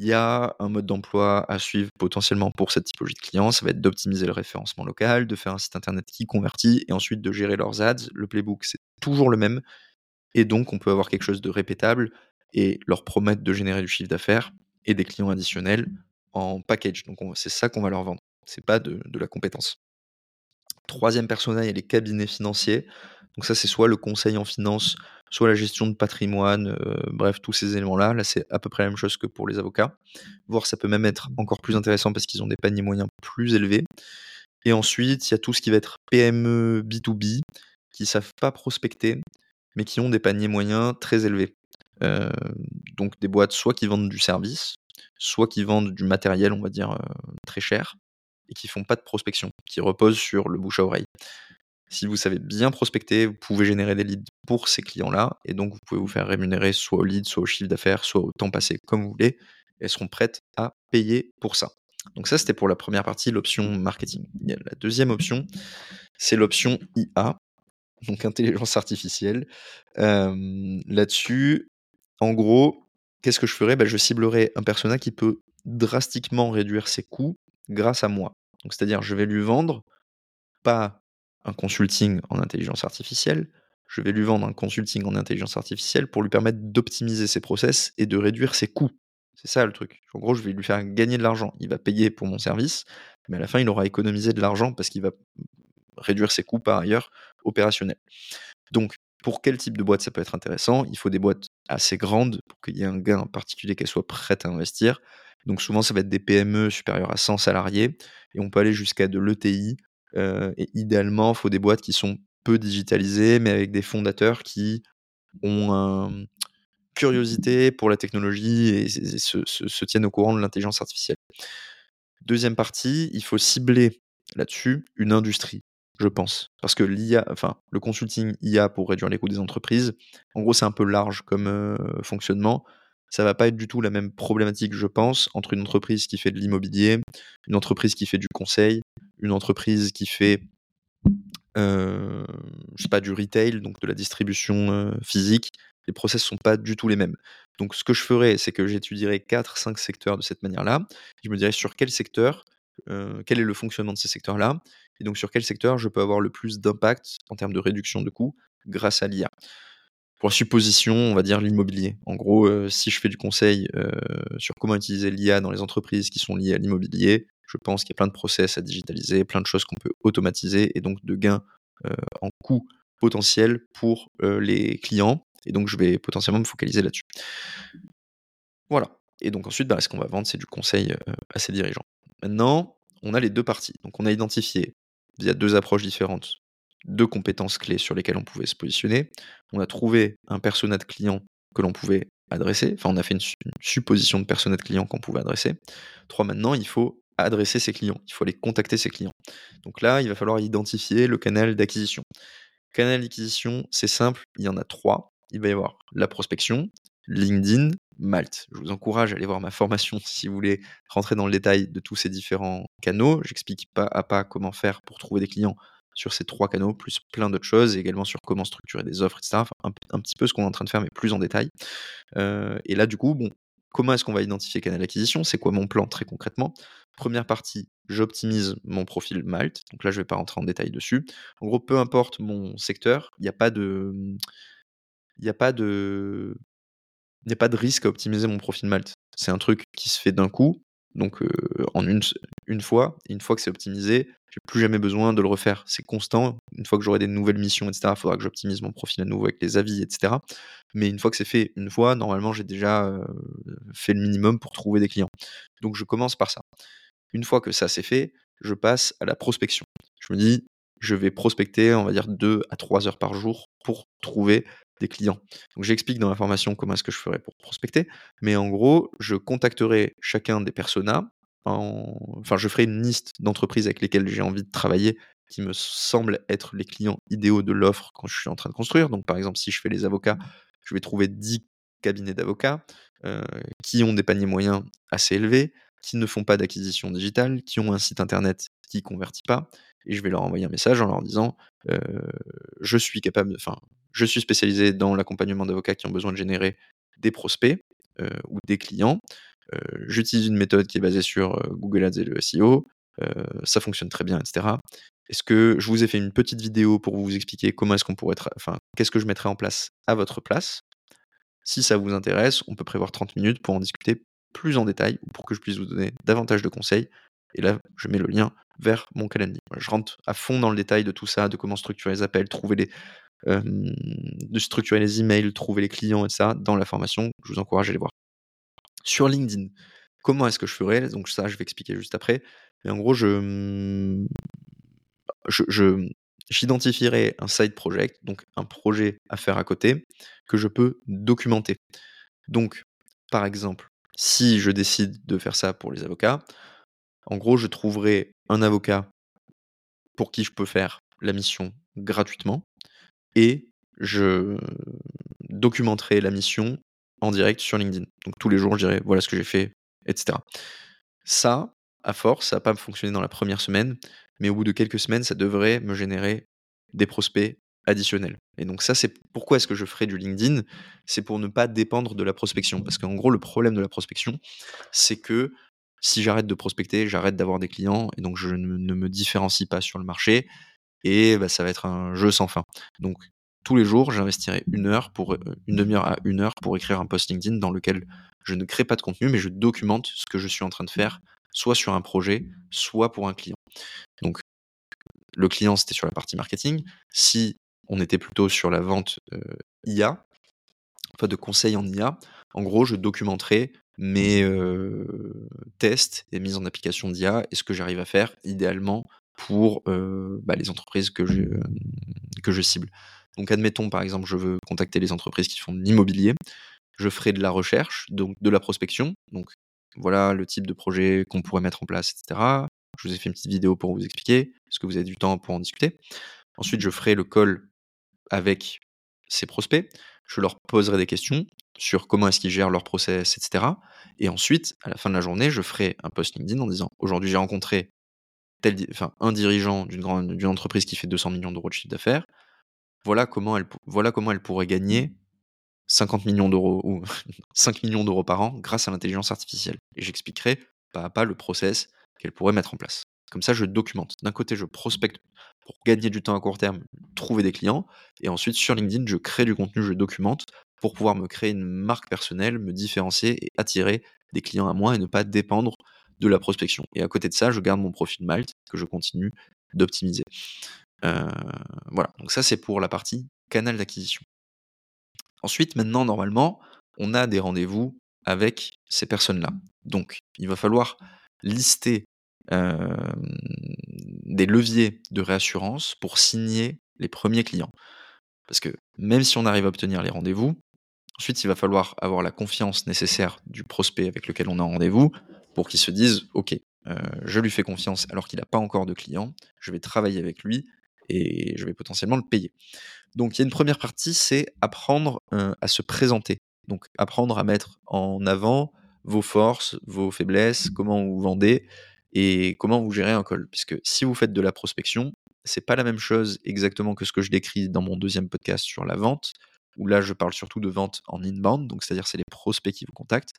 Il y a un mode d'emploi à suivre potentiellement pour cette typologie de clients. Ça va être d'optimiser le référencement local, de faire un site internet qui convertit et ensuite de gérer leurs ads. Le playbook, c'est toujours le même. Et donc, on peut avoir quelque chose de répétable et leur promettre de générer du chiffre d'affaires et des clients additionnels en package. Donc, c'est ça qu'on va leur vendre. c'est pas de, la compétence. Troisième persona, les cabinets financiers. Donc ça, c'est soit le conseil en finance, soit la gestion de patrimoine, euh, bref, tous ces éléments-là. Là, c'est à peu près la même chose que pour les avocats. Voire ça peut même être encore plus intéressant parce qu'ils ont des paniers moyens plus élevés. Et ensuite, il y a tout ce qui va être PME B2B, qui savent pas prospecter, mais qui ont des paniers moyens très élevés. Euh, donc des boîtes soit qui vendent du service, soit qui vendent du matériel, on va dire, euh, très cher, et qui font pas de prospection, qui reposent sur le bouche à oreille. Si vous savez bien prospecter, vous pouvez générer des leads pour ces clients-là, et donc vous pouvez vous faire rémunérer soit au lead, soit au chiffre d'affaires, soit au temps passé, comme vous voulez. Elles seront prêtes à payer pour ça. Donc ça, c'était pour la première partie, l'option marketing. Il la deuxième option, c'est l'option IA, donc intelligence artificielle. Là-dessus, en gros, qu'est-ce que je ferais? Ben, Je ciblerai un persona qui peut drastiquement réduire ses coûts grâce à moi. C'est-à-dire, je vais lui vendre pas un consulting en intelligence artificielle, je vais lui vendre un consulting en intelligence artificielle pour lui permettre d'optimiser ses process et de réduire ses coûts. C'est ça le truc. En gros, je vais lui faire gagner de l'argent. Il va payer pour mon service, mais à la fin, il aura économisé de l'argent parce qu'il va réduire ses coûts par ailleurs opérationnels. Donc, pour quel type de boîte ça peut être intéressant? Il faut des boîtes assez grandes pour qu'il y ait un gain particulier qu'elles soient prêtes à investir. Donc souvent, ça va être des PME supérieures à 100 salariés et on peut aller jusqu'à de l'ETI. Euh, et idéalement, il faut des boîtes qui sont peu digitalisées, mais avec des fondateurs qui ont une curiosité pour la technologie et, se, tiennent au courant de l'intelligence artificielle. Deuxième partie, il faut cibler là-dessus une industrie, je pense. Parce que l'IA, enfin, le consulting IA pour réduire les coûts des entreprises, en gros, c'est un peu large comme euh, fonctionnement ça va pas être du tout la même problématique, je pense, entre une entreprise qui fait de l'immobilier, une entreprise qui fait du conseil, une entreprise qui fait, pas, du retail, donc de la distribution physique. Les process sont pas du tout les mêmes. Donc, ce que je ferais, c'est que j'étudierais 4-5 secteurs de cette manière-là. Je me dirais sur quel secteur, quel est le fonctionnement de ces secteurs-là, et donc sur quel secteur je peux avoir le plus d'impact en termes de réduction de coûts grâce à l'IA pour la supposition, on va dire l'immobilier. En gros, si je fais du conseil sur comment utiliser l'IA dans les entreprises qui sont liées à l'immobilier, je pense qu'il y a plein de process à digitaliser, plein de choses qu'on peut automatiser et donc de gains euh, en coût potentiel pour les clients. Et donc, je vais potentiellement me focaliser là-dessus. Voilà. Et donc ensuite, bah, ce qu'on va vendre, c'est du conseil à ces dirigeants. Maintenant, on a les deux parties. Donc, on a identifié via deux approches différentes deux compétences clés sur lesquelles on pouvait se positionner. On a trouvé un persona de client que l'on pouvait adresser. Enfin, on a fait une, supposition de persona de client qu'on pouvait adresser. Trois, maintenant, il faut adresser ses clients. Il faut aller contacter ses clients. Donc là, il va falloir identifier le canal d'acquisition. Canal d'acquisition, c'est simple, il y en a trois. Il va y avoir la prospection, LinkedIn, Malte. Je vous encourage à aller voir ma formation si vous voulez rentrer dans le détail de tous ces différents canaux. J'explique pas à pas comment faire pour trouver des clients sur ces trois canaux, plus plein d'autres choses, et également sur comment structurer des offres, etc. un, petit peu ce qu'on est en train de faire, mais plus en détail. Euh, et là, du coup, bon, comment est-ce qu'on va identifier canal d'acquisition? C'est quoi mon plan très concrètement? Première partie, j'optimise mon profil Malte. Donc là, je ne vais pas rentrer en détail dessus. En gros, peu importe mon secteur, il n'y a pas de. Risque à optimiser mon profil Malte. C'est un truc qui se fait d'un coup. Donc en une, fois, une fois que c'est optimisé, j'ai plus jamais besoin de le refaire. C'est constant. Une fois que j'aurai des nouvelles missions, etc., il faudra que j'optimise mon profil à nouveau avec les avis, etc. Mais une fois que c'est fait une fois, normalement, j'ai déjà fait le minimum pour trouver des clients. Donc je commence par ça. Une fois que ça c'est fait, je passe à la prospection. Je me dis, je vais prospecter, on va dire, 2 à 3 heures par jour pour trouver des clients. Donc j'explique dans la formation comment est-ce que je ferai pour prospecter, mais en gros, je contacterai chacun des personas, enfin je ferai une liste d'entreprises avec lesquelles j'ai envie de travailler qui me semblent être les clients idéaux de l'offre quand je suis en train de construire. Donc par exemple, si je fais les avocats, je vais trouver 10 cabinets d'avocats euh, qui ont des paniers moyens assez élevés, qui ne font pas d'acquisition digitale, qui ont un site internet qui convertit pas, et je vais leur envoyer un message en leur disant euh, je suis capable, enfin je suis spécialisé dans l'accompagnement d'avocats qui ont besoin de générer des prospects euh, ou des clients. Euh, j'utilise une méthode qui est basée sur Google Ads et le SEO. ça fonctionne très bien, etc. Est-ce que je vous ai fait une petite vidéo pour vous expliquer comment est-ce qu'on pourrait, enfin, qu'est-ce que je mettrais en place à votre place? Si ça vous intéresse, on peut prévoir 30 minutes pour en discuter plus en détail ou pour que je puisse vous donner davantage de conseils Et là, je mets le lien vers mon calendrier. Je rentre à fond dans le détail de tout ça, de comment structurer les appels, trouver les, de structurer les emails, trouver les clients et ça dans la formation. Je vous encourage à aller voir. Sur LinkedIn, comment est-ce que je ferai Donc ça, je vais expliquer juste après. Mais en gros, je, mmh, je, j'identifierai un side project, donc un projet à faire à côté, que je peux documenter. Donc, par exemple, si je décide de faire ça pour les avocats, en gros, je trouverai un avocat pour qui je peux faire la mission gratuitement et je documenterai la mission en direct sur LinkedIn. Donc tous les jours, je dirais voilà ce que j'ai fait, etc. Ça, à force, ça n'a pas fonctionné dans la première semaine, mais au bout de quelques semaines, ça devrait me générer des prospects additionnels. Et donc ça, c'est pourquoi est-ce que je ferai du LinkedIn? C'est pour ne pas dépendre de la prospection. Parce qu'en gros, le problème de la prospection, c'est que si j'arrête de prospecter, j'arrête d'avoir des clients, et donc je ne, me différencie pas sur le marché, et bah, ça va être un jeu sans fin. Donc tous les jours, j'investirai une heure pour une demi-heure à une heure pour écrire un post LinkedIn dans lequel je ne crée pas de contenu, mais je documente ce que je suis en train de faire, soit sur un projet, soit pour un client. Donc le client, c'était sur la partie marketing. Si on était plutôt sur la vente euh, IA, enfin de conseils en IA, en gros, je documenterai mes euh, tests et mises en application d'IA et ce que j'arrive à faire idéalement pour euh, bah, les entreprises que je, que je cible. Donc admettons par exemple je veux contacter les entreprises qui font de l'immobilier, je ferai de la recherche, donc de la prospection, donc voilà le type de projet qu'on pourrait mettre en place, etc. Je vous ai fait une petite vidéo pour vous expliquer, est-ce que vous avez du temps pour en discuter. Ensuite je ferai le call avec ces prospects, je leur poserai des questions sur comment est-ce qu'ils gèrent leur process, etc. Et ensuite, à la fin de la journée, je ferai un post LinkedIn en disant aujourd'hui j'ai rencontré tel, enfin, un dirigeant d'une grande d'une entreprise qui fait 200 millions d'euros de chiffre d'affaires. Voilà comment elle, voilà comment elle pourrait gagner 50 millions d'euros ou 5 millions d'euros par an grâce à l'intelligence artificielle. Et j'expliquerai pas à pas le process qu'elle pourrait mettre en place. Comme ça, je documente. D'un côté, je prospecte pour gagner du temps à court terme, trouver des clients. Et ensuite, sur LinkedIn, je crée du contenu, je documente pour pouvoir me créer une marque personnelle, me différencier et attirer des clients à moi et ne pas dépendre de la prospection. Et à côté de ça, je garde mon profil Malte que je continue d'optimiser. Euh, voilà, donc ça c'est pour la partie canal d'acquisition. Ensuite, maintenant, normalement, on a des rendez-vous avec ces personnes-là. Donc, il va falloir lister des leviers de réassurance pour signer les premiers clients. Parce que même si on arrive à obtenir les rendez-vous, ensuite il va falloir avoir la confiance nécessaire du prospect avec lequel on a rendez-vous pour qu'il se dise ok, je lui fais confiance alors qu'il n'a pas encore de clients, je vais travailler avec lui et je vais potentiellement le payer. Donc il y a une première partie, c'est apprendre à se présenter. Donc apprendre à mettre en avant vos forces, vos faiblesses, comment vous vendez, et comment vous gérez un call? Puisque si vous faites de la prospection, c'est pas la même chose exactement que ce que je décris dans mon deuxième podcast sur la vente, où là je parle surtout de vente en inbound, donc c'est-à-dire c'est les prospects qui vous contactent.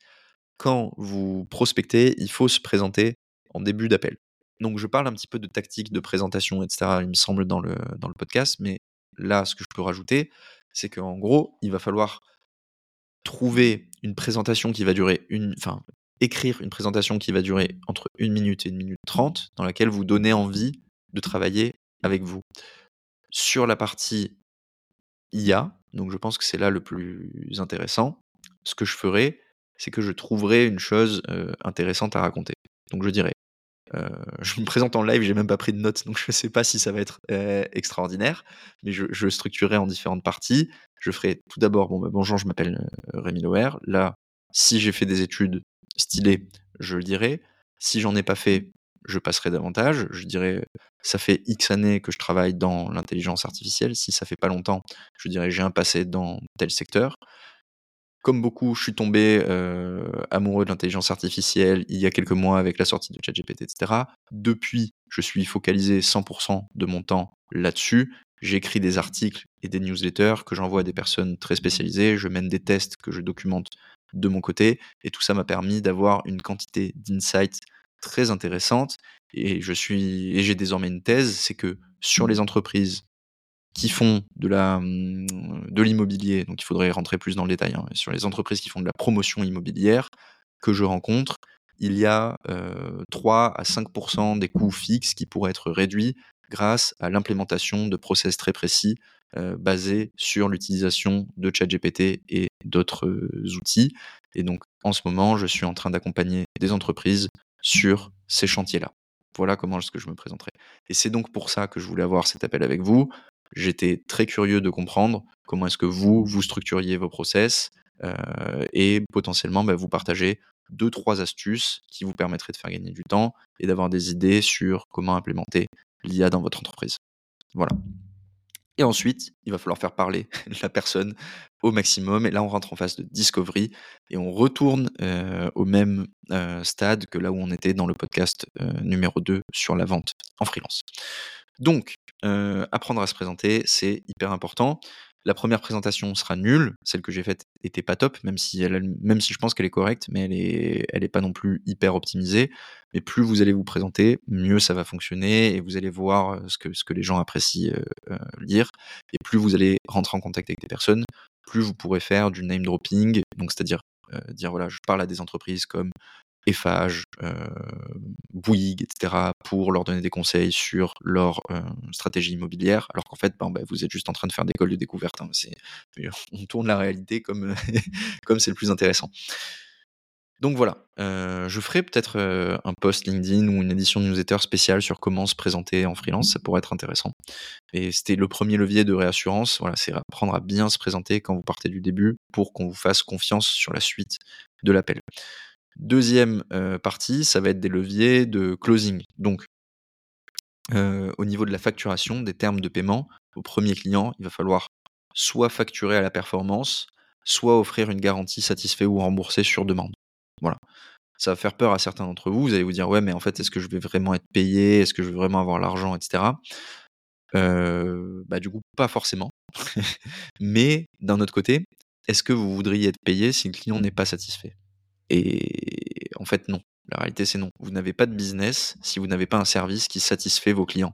Quand vous prospectez, il faut se présenter en début d'appel. Donc je parle un petit peu de tactique de présentation, etc., il me semble, dans le, dans le podcast, mais là, ce que je peux rajouter, c'est qu'en gros, il va falloir trouver une présentation qui va durer une, écrire une présentation qui va durer entre une minute et une minute trente, dans laquelle vous donnez envie de travailler avec vous. Sur la partie IA, donc je pense que c'est là le plus intéressant, ce que je ferai, c'est que je trouverai une chose intéressante à raconter. Donc je dirais, je me présente en live, j'ai même pas pris de notes, donc je ne sais pas si ça va être extraordinaire, mais je, je structurerai en différentes parties. Je ferai tout d'abord, bon, bah, bonjour, je m'appelle Rémi Loer. Là, si j'ai fait des études stylé, je le dirais. Si j'en ai pas fait, je passerai davantage. Je dirais, ça fait X années que je travaille dans l'intelligence artificielle. Si ça fait pas longtemps, je dirais, j'ai un passé dans tel secteur. Comme beaucoup, je suis tombé euh, amoureux de l'intelligence artificielle il y a quelques mois avec la sortie de ChatGPT, etc. Depuis, je suis focalisé 100% de mon temps là-dessus. J'écris des articles et des newsletters que j'envoie à des personnes très spécialisées. Je mène des tests que je documente de mon côté. Et tout ça m'a permis d'avoir une quantité d'insights très intéressante. Et j'ai désormais une thèse, c'est que sur les entreprises qui font de la mmh, de l'immobilier, donc il faudrait rentrer plus dans le détail, hein, sur les entreprises qui font de la promotion immobilière que je rencontre, il y a 3 à 5% des coûts fixes qui pourraient être réduits grâce à l'implémentation de process très précis basés sur l'utilisation de ChatGPT et d'autres outils. Et donc, en ce moment, je suis en train d'accompagner des entreprises sur ces chantiers-là. Voilà comment est-ce que je me présenterai. Et c'est donc pour ça que je voulais avoir cet appel avec vous. J'étais très curieux de comprendre comment est-ce que vous, vous structuriez vos process et potentiellement bah, vous partager deux, trois astuces qui vous permettraient de faire gagner du temps et d'avoir des idées sur comment implémenter l'IA dans votre entreprise. Voilà. Et ensuite, il va falloir faire parler la personne au maximum. Et là, on rentre en phase de discovery et on retourne au même stade que là où on était dans le podcast numéro 2 sur la vente en freelance. Donc, apprendre à se présenter, c'est hyper important. La première présentation sera nulle, celle que j'ai faite était pas top, même si, je pense qu'elle est correcte, mais elle est, elle est pas non plus hyper optimisée. Mais plus vous allez vous présenter, mieux ça va fonctionner et vous allez voir ce que, ce que les gens apprécient lire. Et plus vous allez rentrer en contact avec des personnes, plus vous pourrez faire du name dropping, donc c'est-à-dire dire voilà, je parle à des entreprises comme Eiffage, euh, Bouygues, etc., pour leur donner des conseils sur leur euh, stratégie immobilière, alors qu'en fait, ben, ben, vous êtes juste en train de faire des cols de découverte. Hein. on tourne la réalité comme comme c'est le plus intéressant. Donc voilà, euh, je ferai peut-être un post LinkedIn ou une édition newsletter spéciale sur comment se présenter en freelance, ça pourrait être intéressant. Et c'était le premier levier de réassurance, voilà, c'est apprendre à bien se présenter quand vous partez du début pour qu'on vous fasse confiance sur la suite de l'appel. Deuxième partie, ça va être des leviers de closing. Donc, au niveau de la facturation, des termes de paiement, au premier client, il va falloir soit facturer à la performance, soit offrir une garantie satisfait ou remboursée sur demande. Voilà. Ça va faire peur à certains d'entre vous. Vous allez vous dire, ouais, mais en fait, est-ce que je vais vraiment être payé? Est-ce que je vais vraiment avoir l'argent, etc. bah, du coup, pas forcément. mais d'un autre côté, est-ce que vous voudriez être payé si le client n'est pas satisfait? Et en fait, non. La réalité, c'est non. Vous n'avez pas de business si vous n'avez pas un service qui satisfait vos clients.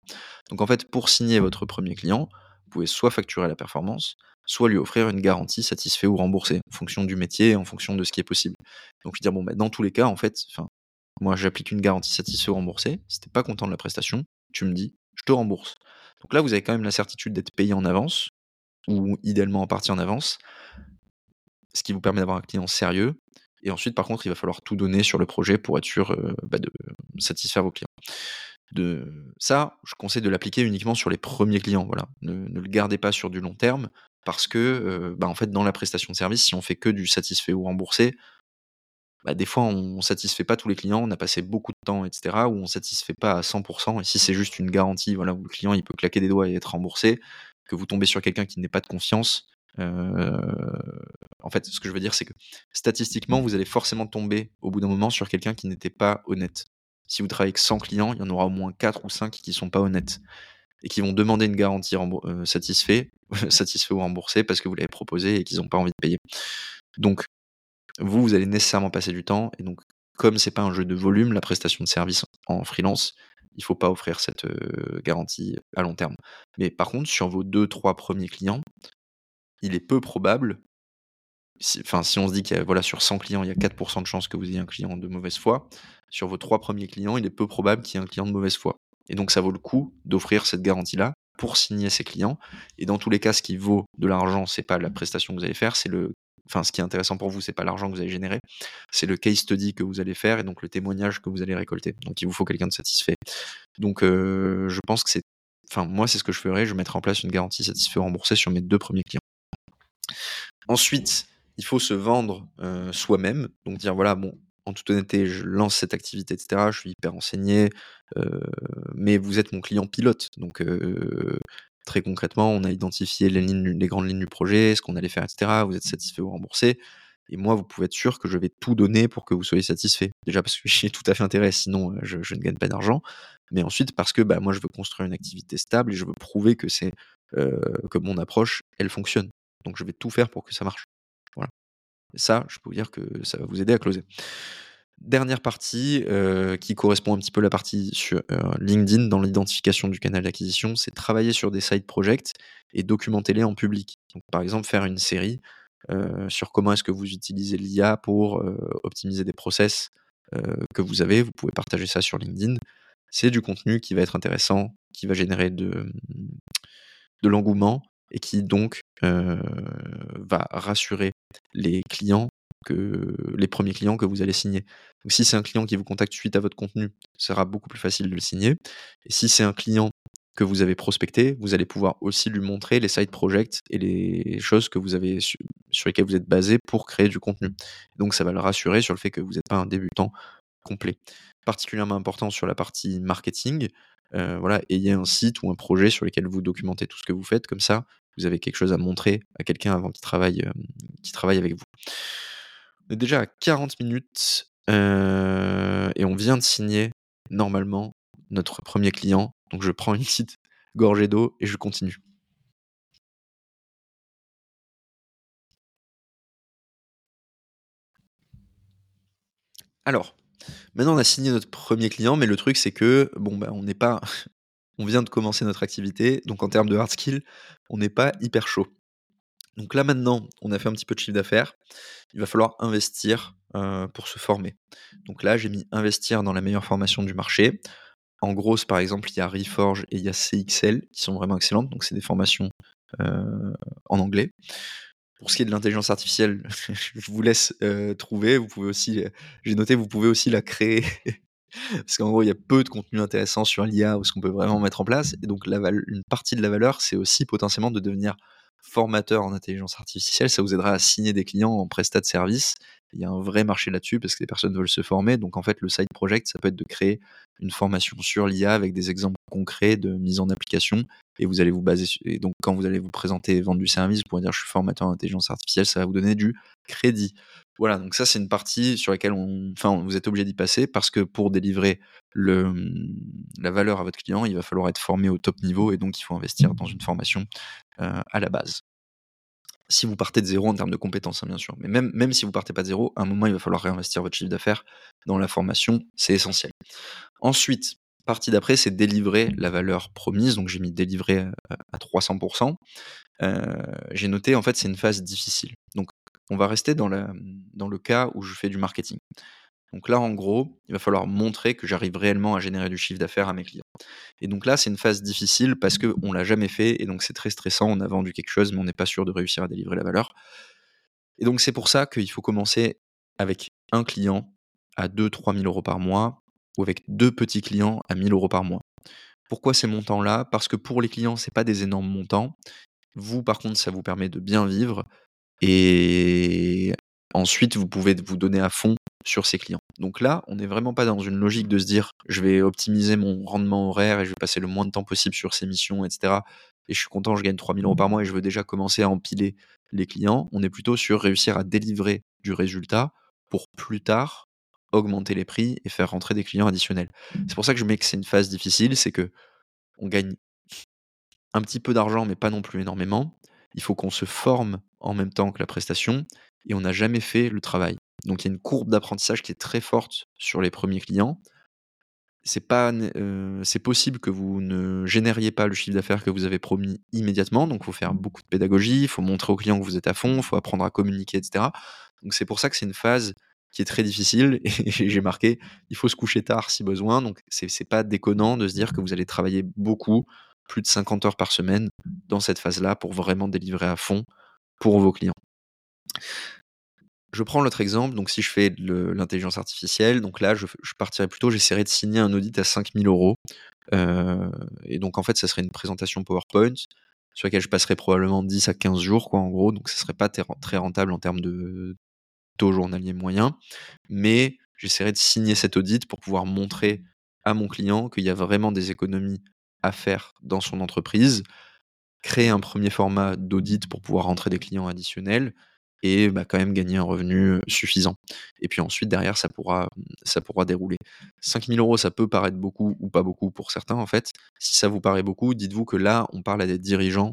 Donc en fait, pour signer votre premier client, vous pouvez soit facturer la performance, soit lui offrir une garantie satisfait ou remboursée, en fonction du métier, en fonction de ce qui est possible. Donc dire, bon, bah, dans tous les cas, en fait, moi j'applique une garantie satisfait ou remboursée. Si t'es pas content de la prestation, tu me dis, je te rembourse. Donc là, vous avez quand même la certitude d'être payé en avance, ou idéalement en partie en avance, ce qui vous permet d'avoir un client sérieux et ensuite, par contre, il va falloir tout donner sur le projet pour être sûr euh, bah, de satisfaire vos clients. De... Ça, je conseille de l'appliquer uniquement sur les premiers clients. Voilà. Ne, le gardez pas sur du long terme parce que, euh, bah, en fait, dans la prestation de service, si on fait que du satisfait ou remboursé, bah, des fois, on ne satisfait pas tous les clients, on a passé beaucoup de temps, etc., ou on ne satisfait pas à 100%. Et si c'est juste une garantie, voilà, où le client il peut claquer des doigts et être remboursé, que vous tombez sur quelqu'un qui n'est pas de confiance, euh, en fait, ce que je veux dire, c'est que statistiquement, vous allez forcément tomber au bout d'un moment sur quelqu'un qui n'était pas honnête. Si vous travaillez avec 100 clients, il y en aura au moins 4 ou 5 qui ne sont pas honnêtes et qui vont demander une garantie euh, satisfait, satisfait ou remboursé parce que vous l'avez proposé et qu'ils n'ont pas envie de payer. Donc, vous, vous allez nécessairement passer du temps et donc, comme c'est pas un jeu de volume, la prestation de service en freelance, il ne faut pas offrir cette euh, garantie à long terme. Mais par contre, sur vos 2-3 premiers clients, il est peu probable, enfin, si on se dit qu'il y a, voilà, sur 100 clients, il y a 4% de chances que vous ayez un client de mauvaise foi, sur vos trois premiers clients, il est peu probable qu'il y ait un client de mauvaise foi. Et donc, ça vaut le coup d'offrir cette garantie-là pour signer ses clients. Et dans tous les cas, ce qui vaut de l'argent, c'est pas la prestation que vous allez faire, c'est le enfin ce qui est intéressant pour vous, c'est pas l'argent que vous allez générer, c'est le case study que vous allez faire et donc le témoignage que vous allez récolter. Donc il vous faut quelqu'un de satisfait. Donc euh, je pense que c'est, enfin moi c'est ce que je ferais, je mettrai en place une garantie satisfait remboursée sur mes deux premiers clients. Ensuite, il faut se vendre soi-même, donc dire voilà, bon, en toute honnêteté, je lance cette activité, etc. Je suis hyper renseigné, mais vous êtes mon client pilote, donc très concrètement, on a identifié les, grandes lignes du projet, ce qu'on allait faire, etc. Vous êtes satisfait ou remboursé. Et moi, vous pouvez être sûr que je vais tout donner pour que vous soyez satisfait. Déjà parce que j'ai tout à fait intérêt, sinon je, ne gagne pas d'argent. Mais ensuite parce que bah, moi, je veux construire une activité stable et je veux prouver que que mon approche, elle fonctionne. Donc je vais tout faire pour que ça marche. Ça, je peux vous dire que ça va vous aider à closer. Dernière partie euh, qui correspond un petit peu à la partie sur euh, LinkedIn dans l'identification du canal d'acquisition, c'est travailler sur des side projects et documenter-les en public. Donc, par exemple, faire une série euh, sur comment est-ce que vous utilisez l'IA pour optimiser des process que vous avez, vous pouvez partager ça sur LinkedIn. C'est du contenu qui va être intéressant, qui va générer de, de l'engouement et qui donc va rassurer les clients que les premiers clients que vous allez signer. Donc si c'est un client qui vous contacte suite à votre contenu, sera beaucoup plus facile de le signer. Et si c'est un client que vous avez prospecté, vous allez pouvoir aussi lui montrer les side projects et les choses que vous avez sur, lesquelles vous êtes basé pour créer du contenu. Donc ça va le rassurer sur le fait que vous n'êtes pas un débutant complet. Particulièrement important sur la partie marketing, euh, voilà, ayez un site ou un projet sur lequel vous documentez tout ce que vous faites, comme ça, vous avez quelque chose à montrer à quelqu'un avant qu'il travaille, euh, travaille avec vous. On est déjà à 40 minutes euh, et on vient de signer normalement notre premier client. Donc je prends une petite gorgée d'eau et je continue. Alors, maintenant on a signé notre premier client, mais le truc c'est que bon bah on n'est pas, on vient de commencer notre activité, donc en termes de hard skill, on n'est pas hyper chaud. Donc là maintenant, on a fait un petit peu de chiffre d'affaires, il va falloir investir pour se former. Donc là, j'ai mis investir dans la meilleure formation du marché. En gros, par exemple, il y a Reforge et il y a CXL qui sont vraiment excellentes. Donc c'est des formations en anglais. Pour ce qui est de l'intelligence artificielle, je vous laisse trouver. Vous pouvez aussi, j'ai noté, vous pouvez aussi la créer. Parce qu'en gros, il y a peu de contenu intéressant sur l'IA ou ce qu'on peut vraiment mettre en place. Et donc, une partie de la valeur, c'est aussi potentiellement de devenir formateur en intelligence artificielle, ça vous aidera à signer des clients en prestat de service. Il y a un vrai marché là-dessus parce que les personnes veulent se former. Donc en fait, le side project, ça peut être de créer une formation sur l'IA avec des exemples concrets de mise en application. Et vous allez vous baser et donc quand vous allez vous présenter et vendre du service, vous pourrez dire je suis formateur en intelligence artificielle, ça va vous donner du crédit. Voilà, donc ça c'est une partie sur laquelle enfin, vous êtes obligé d'y passer parce que pour délivrer le, la valeur à votre client, il va falloir être formé au top niveau et donc il faut investir dans une formation euh, à la base. Si vous partez de zéro en termes de compétences, hein, bien sûr, mais même, même si vous partez pas de zéro, à un moment il va falloir réinvestir votre chiffre d'affaires dans la formation, c'est essentiel. Ensuite, partie d'après, c'est délivrer la valeur promise. Donc j'ai mis délivrer euh, à 300%. Euh, j'ai noté, en fait, c'est une phase difficile. Donc on va rester dans, le cas où je fais du marketing. Donc là, en gros, il va falloir montrer que j'arrive réellement à générer du chiffre d'affaires à mes clients. Et donc là, c'est une phase difficile parce qu'on ne l'a jamais fait et donc c'est très stressant. On a vendu quelque chose, mais on n'est pas sûr de réussir à délivrer la valeur. Et donc c'est pour ça qu'il faut commencer avec un client à 2-3 000 euros par mois ou avec deux petits clients à 1000 euros par mois. Pourquoi ces montants-là? Parce que pour les clients, ce n'est pas des énormes montants. Vous, par contre, ça vous permet de bien vivre et ensuite, vous pouvez vous donner à fond sur ces clients. Donc là, on n'est vraiment pas dans une logique de se dire je vais optimiser mon rendement horaire et je vais passer le moins de temps possible sur ces missions, etc. Et je suis content, je gagne 3000 euros par mois et je veux déjà commencer à empiler les clients. On est plutôt sur réussir à délivrer du résultat pour plus tard augmenter les prix et faire rentrer des clients additionnels. C'est pour ça que je mets que c'est une phase difficile, c'est que on gagne un petit peu d'argent, mais pas non plus énormément. Il faut qu'on se forme en même temps que la prestation et on n'a jamais fait le travail. Donc il y a une courbe d'apprentissage qui est très forte sur les premiers clients. C'est euh, possible que vous ne génériez pas le chiffre d'affaires que vous avez promis immédiatement. Donc il faut faire beaucoup de pédagogie, il faut montrer aux clients que vous êtes à fond, il faut apprendre à communiquer, etc. Donc c'est pour ça que c'est une phase qui est très difficile et j'ai marqué il faut se coucher tard si besoin. Donc c'est pas déconnant de se dire que vous allez travailler beaucoup, plus de 50 heures par semaine dans cette phase-là pour vraiment délivrer à fond pour vos clients. Je prends l'autre exemple, donc si je fais de l'intelligence artificielle, donc là je, partirais plutôt, j'essaierai de signer un audit à 5000 euros. Euh, et donc en fait, ça serait une présentation PowerPoint sur laquelle je passerai probablement 10 à 15 jours, quoi, en gros. Donc ça serait pas très rentable en termes de taux journalier moyen. Mais j'essaierai de signer cet audit pour pouvoir montrer à mon client qu'il y a vraiment des économies à faire dans son entreprise, créer un premier format d'audit pour pouvoir rentrer des clients additionnels et bah, quand même gagner un revenu suffisant. Et puis ensuite, derrière, ça pourra, ça pourra dérouler. 5000 euros, ça peut paraître beaucoup ou pas beaucoup pour certains, en fait. Si ça vous paraît beaucoup, dites-vous que là, on parle à des dirigeants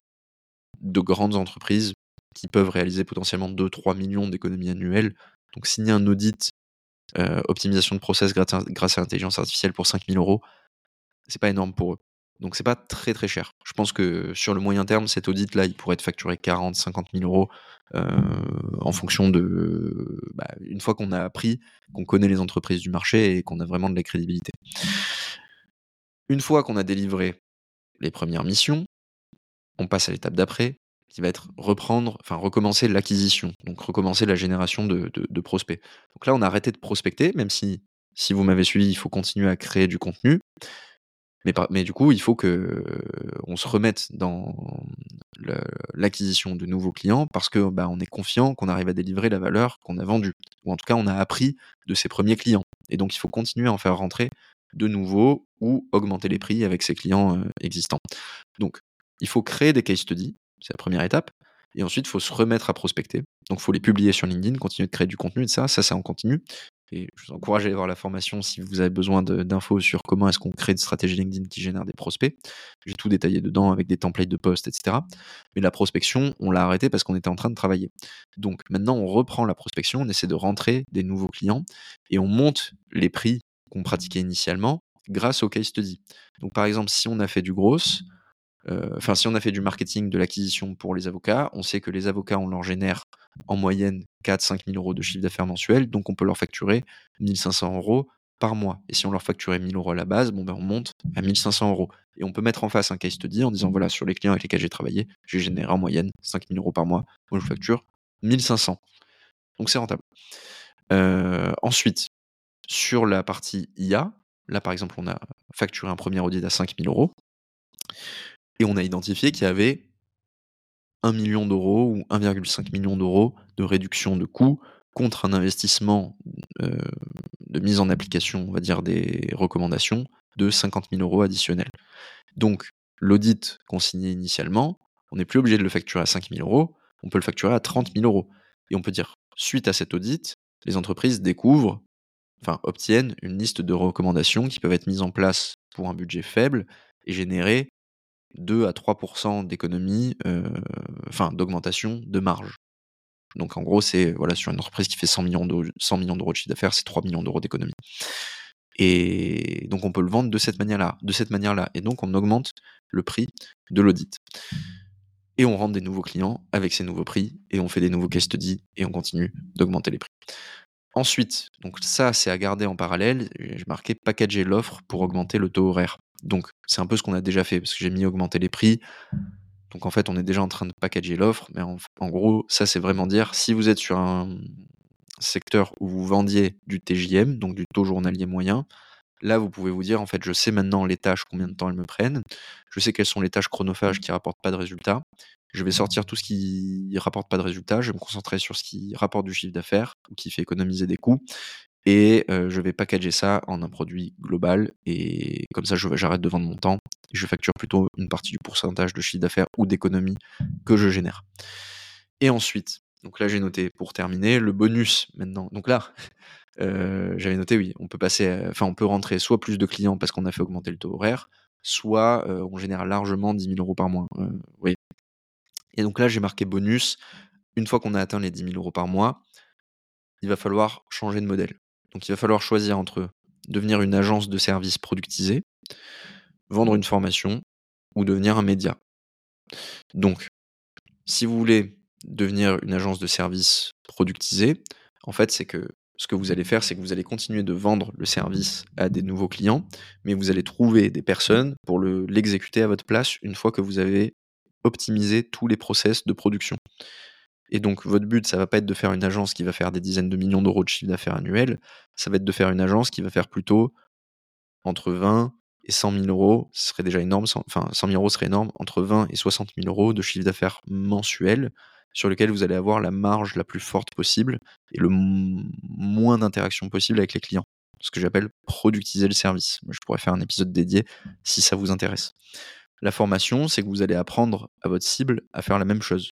de grandes entreprises qui peuvent réaliser potentiellement 2-3 millions d'économies annuelles. Donc signer un audit, optimisation de process grâce à, grâce à l'intelligence artificielle pour 5000 euros, c'est pas énorme pour eux. Donc c'est pas très très cher. Je pense que sur le moyen terme, cet audit-là, il pourrait être facturé 40, 50 000 euros euh, en fonction de... Bah, une fois qu'on a appris, qu'on connaît les entreprises du marché et qu'on a vraiment de la crédibilité. Une fois qu'on a délivré les premières missions, on passe à l'étape d'après, qui va être reprendre, enfin recommencer l'acquisition, donc recommencer la génération de, de, prospects. Donc là, on a arrêté de prospecter, même si, si vous m'avez suivi, il faut continuer à créer du contenu. Mais, du coup, il faut que on se remette dans l'acquisition de nouveaux clients parce que bah, on est confiant qu'on arrive à délivrer la valeur qu'on a vendue. Ou en tout cas, on a appris de ses premiers clients. Et donc, il faut continuer à en faire rentrer de nouveaux ou augmenter les prix avec ses clients existants. Donc, il faut créer des case studies, c'est la première étape. Et ensuite, il faut se remettre à prospecter. Donc, il faut les publier sur LinkedIn, continuer de créer du contenu, et ça, ça, ça en continue. Et je vous encourage à aller voir la formation si vous avez besoin d'infos sur comment est-ce qu'on crée une stratégie LinkedIn qui génère des prospects. J'ai tout détaillé dedans avec des templates de posts, etc. Mais la prospection, on l'a arrêté parce qu'on était en train de travailler. Donc maintenant, on reprend la prospection, on essaie de rentrer des nouveaux clients et on monte les prix qu'on pratiquait initialement grâce au case study. Donc par exemple, si on a fait du gros, euh, enfin, si on a fait du marketing de l'acquisition pour les avocats, on sait que les avocats, on leur génère en moyenne 4-5 000 euros de chiffre d'affaires mensuel, donc on peut leur facturer 1500 euros par mois. Et si on leur facturait 1000 euros à la base, bon ben on monte à 1500 euros. Et on peut mettre en face un case study en disant voilà, sur les clients avec lesquels j'ai travaillé, j'ai généré en moyenne 5000 euros par mois. Moi, je facture 1500. Donc c'est rentable. Euh, ensuite, sur la partie IA, là par exemple, on a facturé un premier audit à 5000 euros. Et on a identifié qu'il y avait 1 million d'euros ou 1,5 million d'euros de réduction de coûts contre un investissement euh, de mise en application, on va dire, des recommandations de 50 000 euros additionnels. Donc, l'audit qu'on signait initialement, on n'est plus obligé de le facturer à 5 000 euros, on peut le facturer à 30 000 euros. Et on peut dire, suite à cet audit, les entreprises découvrent, enfin obtiennent une liste de recommandations qui peuvent être mises en place pour un budget faible et générer 2 à 3% d'économie, euh, enfin d'augmentation de marge. Donc en gros, c'est voilà, sur une entreprise qui fait 100 millions d'euros, 100 millions d'euros de chiffre d'affaires, c'est 3 millions d'euros d'économie. Et donc on peut le vendre de cette manière-là, de cette manière-là. Et donc on augmente le prix de l'audit. Et on rentre des nouveaux clients avec ces nouveaux prix, et on fait des nouveaux case studies, et on continue d'augmenter les prix. Ensuite, donc ça c'est à garder en parallèle, j'ai marqué packager l'offre pour augmenter le taux horaire. Donc c'est un peu ce qu'on a déjà fait, parce que j'ai mis augmenter les prix. Donc en fait, on est déjà en train de packager l'offre, mais en, gros, ça c'est vraiment dire, si vous êtes sur un secteur où vous vendiez du TJM, donc du taux journalier moyen, là vous pouvez vous dire, en fait, je sais maintenant les tâches, combien de temps elles me prennent, je sais quelles sont les tâches chronophages qui rapportent pas de résultats, je vais sortir tout ce qui rapporte pas de résultats, je vais me concentrer sur ce qui rapporte du chiffre d'affaires ou qui fait économiser des coûts et je vais packager ça en un produit global et comme ça j'arrête de vendre mon temps et je facture plutôt une partie du pourcentage de chiffre d'affaires ou d'économie que je génère. Et ensuite, donc là j'ai noté pour terminer le bonus maintenant. Donc là, j'avais noté oui, on peut passer, enfin on peut rentrer soit plus de clients parce qu'on a fait augmenter le taux horaire, soit on génère largement 10 000 euros par mois. oui. Et donc là j'ai marqué bonus. Une fois qu'on a atteint les 10 000 euros par mois, il va falloir changer de modèle. Donc il va falloir choisir entre devenir une agence de services productisée, vendre une formation ou devenir un média. Donc, si vous voulez devenir une agence de services productisée, en fait, c'est que ce que vous allez faire, c'est que vous allez continuer de vendre le service à des nouveaux clients, mais vous allez trouver des personnes pour l'exécuter à votre place une fois que vous avez optimisé tous les process de production. Et donc, votre but, ça va pas être de faire une agence qui va faire des dizaines de millions d'euros de chiffre d'affaires annuel, ça va être de faire une agence qui va faire plutôt entre 20 et 100 000 euros, ce serait déjà énorme, enfin 100 000 euros serait énorme, entre 20 et 60 000 euros de chiffre d'affaires mensuel, sur lequel vous allez avoir la marge la plus forte possible et le moins d'interaction possible avec les clients. Ce que j'appelle productiser le service. Je pourrais faire un épisode dédié si ça vous intéresse. La formation, c'est que vous allez apprendre à votre cible à faire la même chose.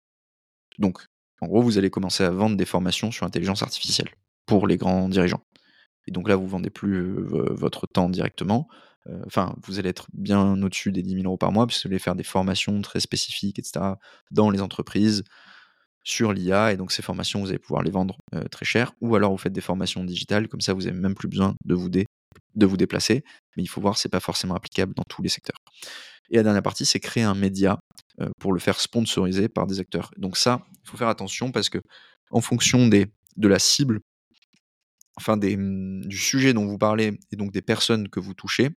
Donc, en gros, vous allez commencer à vendre des formations sur l'intelligence artificielle pour les grands dirigeants. Et donc là, vous vendez plus euh, votre temps directement. Euh, enfin, vous allez être bien au-dessus des 10 000 euros par mois, puisque vous allez faire des formations très spécifiques, etc., dans les entreprises sur l'IA. Et donc, ces formations, vous allez pouvoir les vendre euh, très cher. Ou alors, vous faites des formations digitales, comme ça, vous n'avez même plus besoin de vous de vous déplacer, mais il faut voir, c'est pas forcément applicable dans tous les secteurs. Et la dernière partie, c'est créer un média euh, pour le faire sponsoriser par des acteurs. Donc ça, il faut faire attention parce que en fonction des, de la cible, enfin des, mmh, du sujet dont vous parlez et donc des personnes que vous touchez,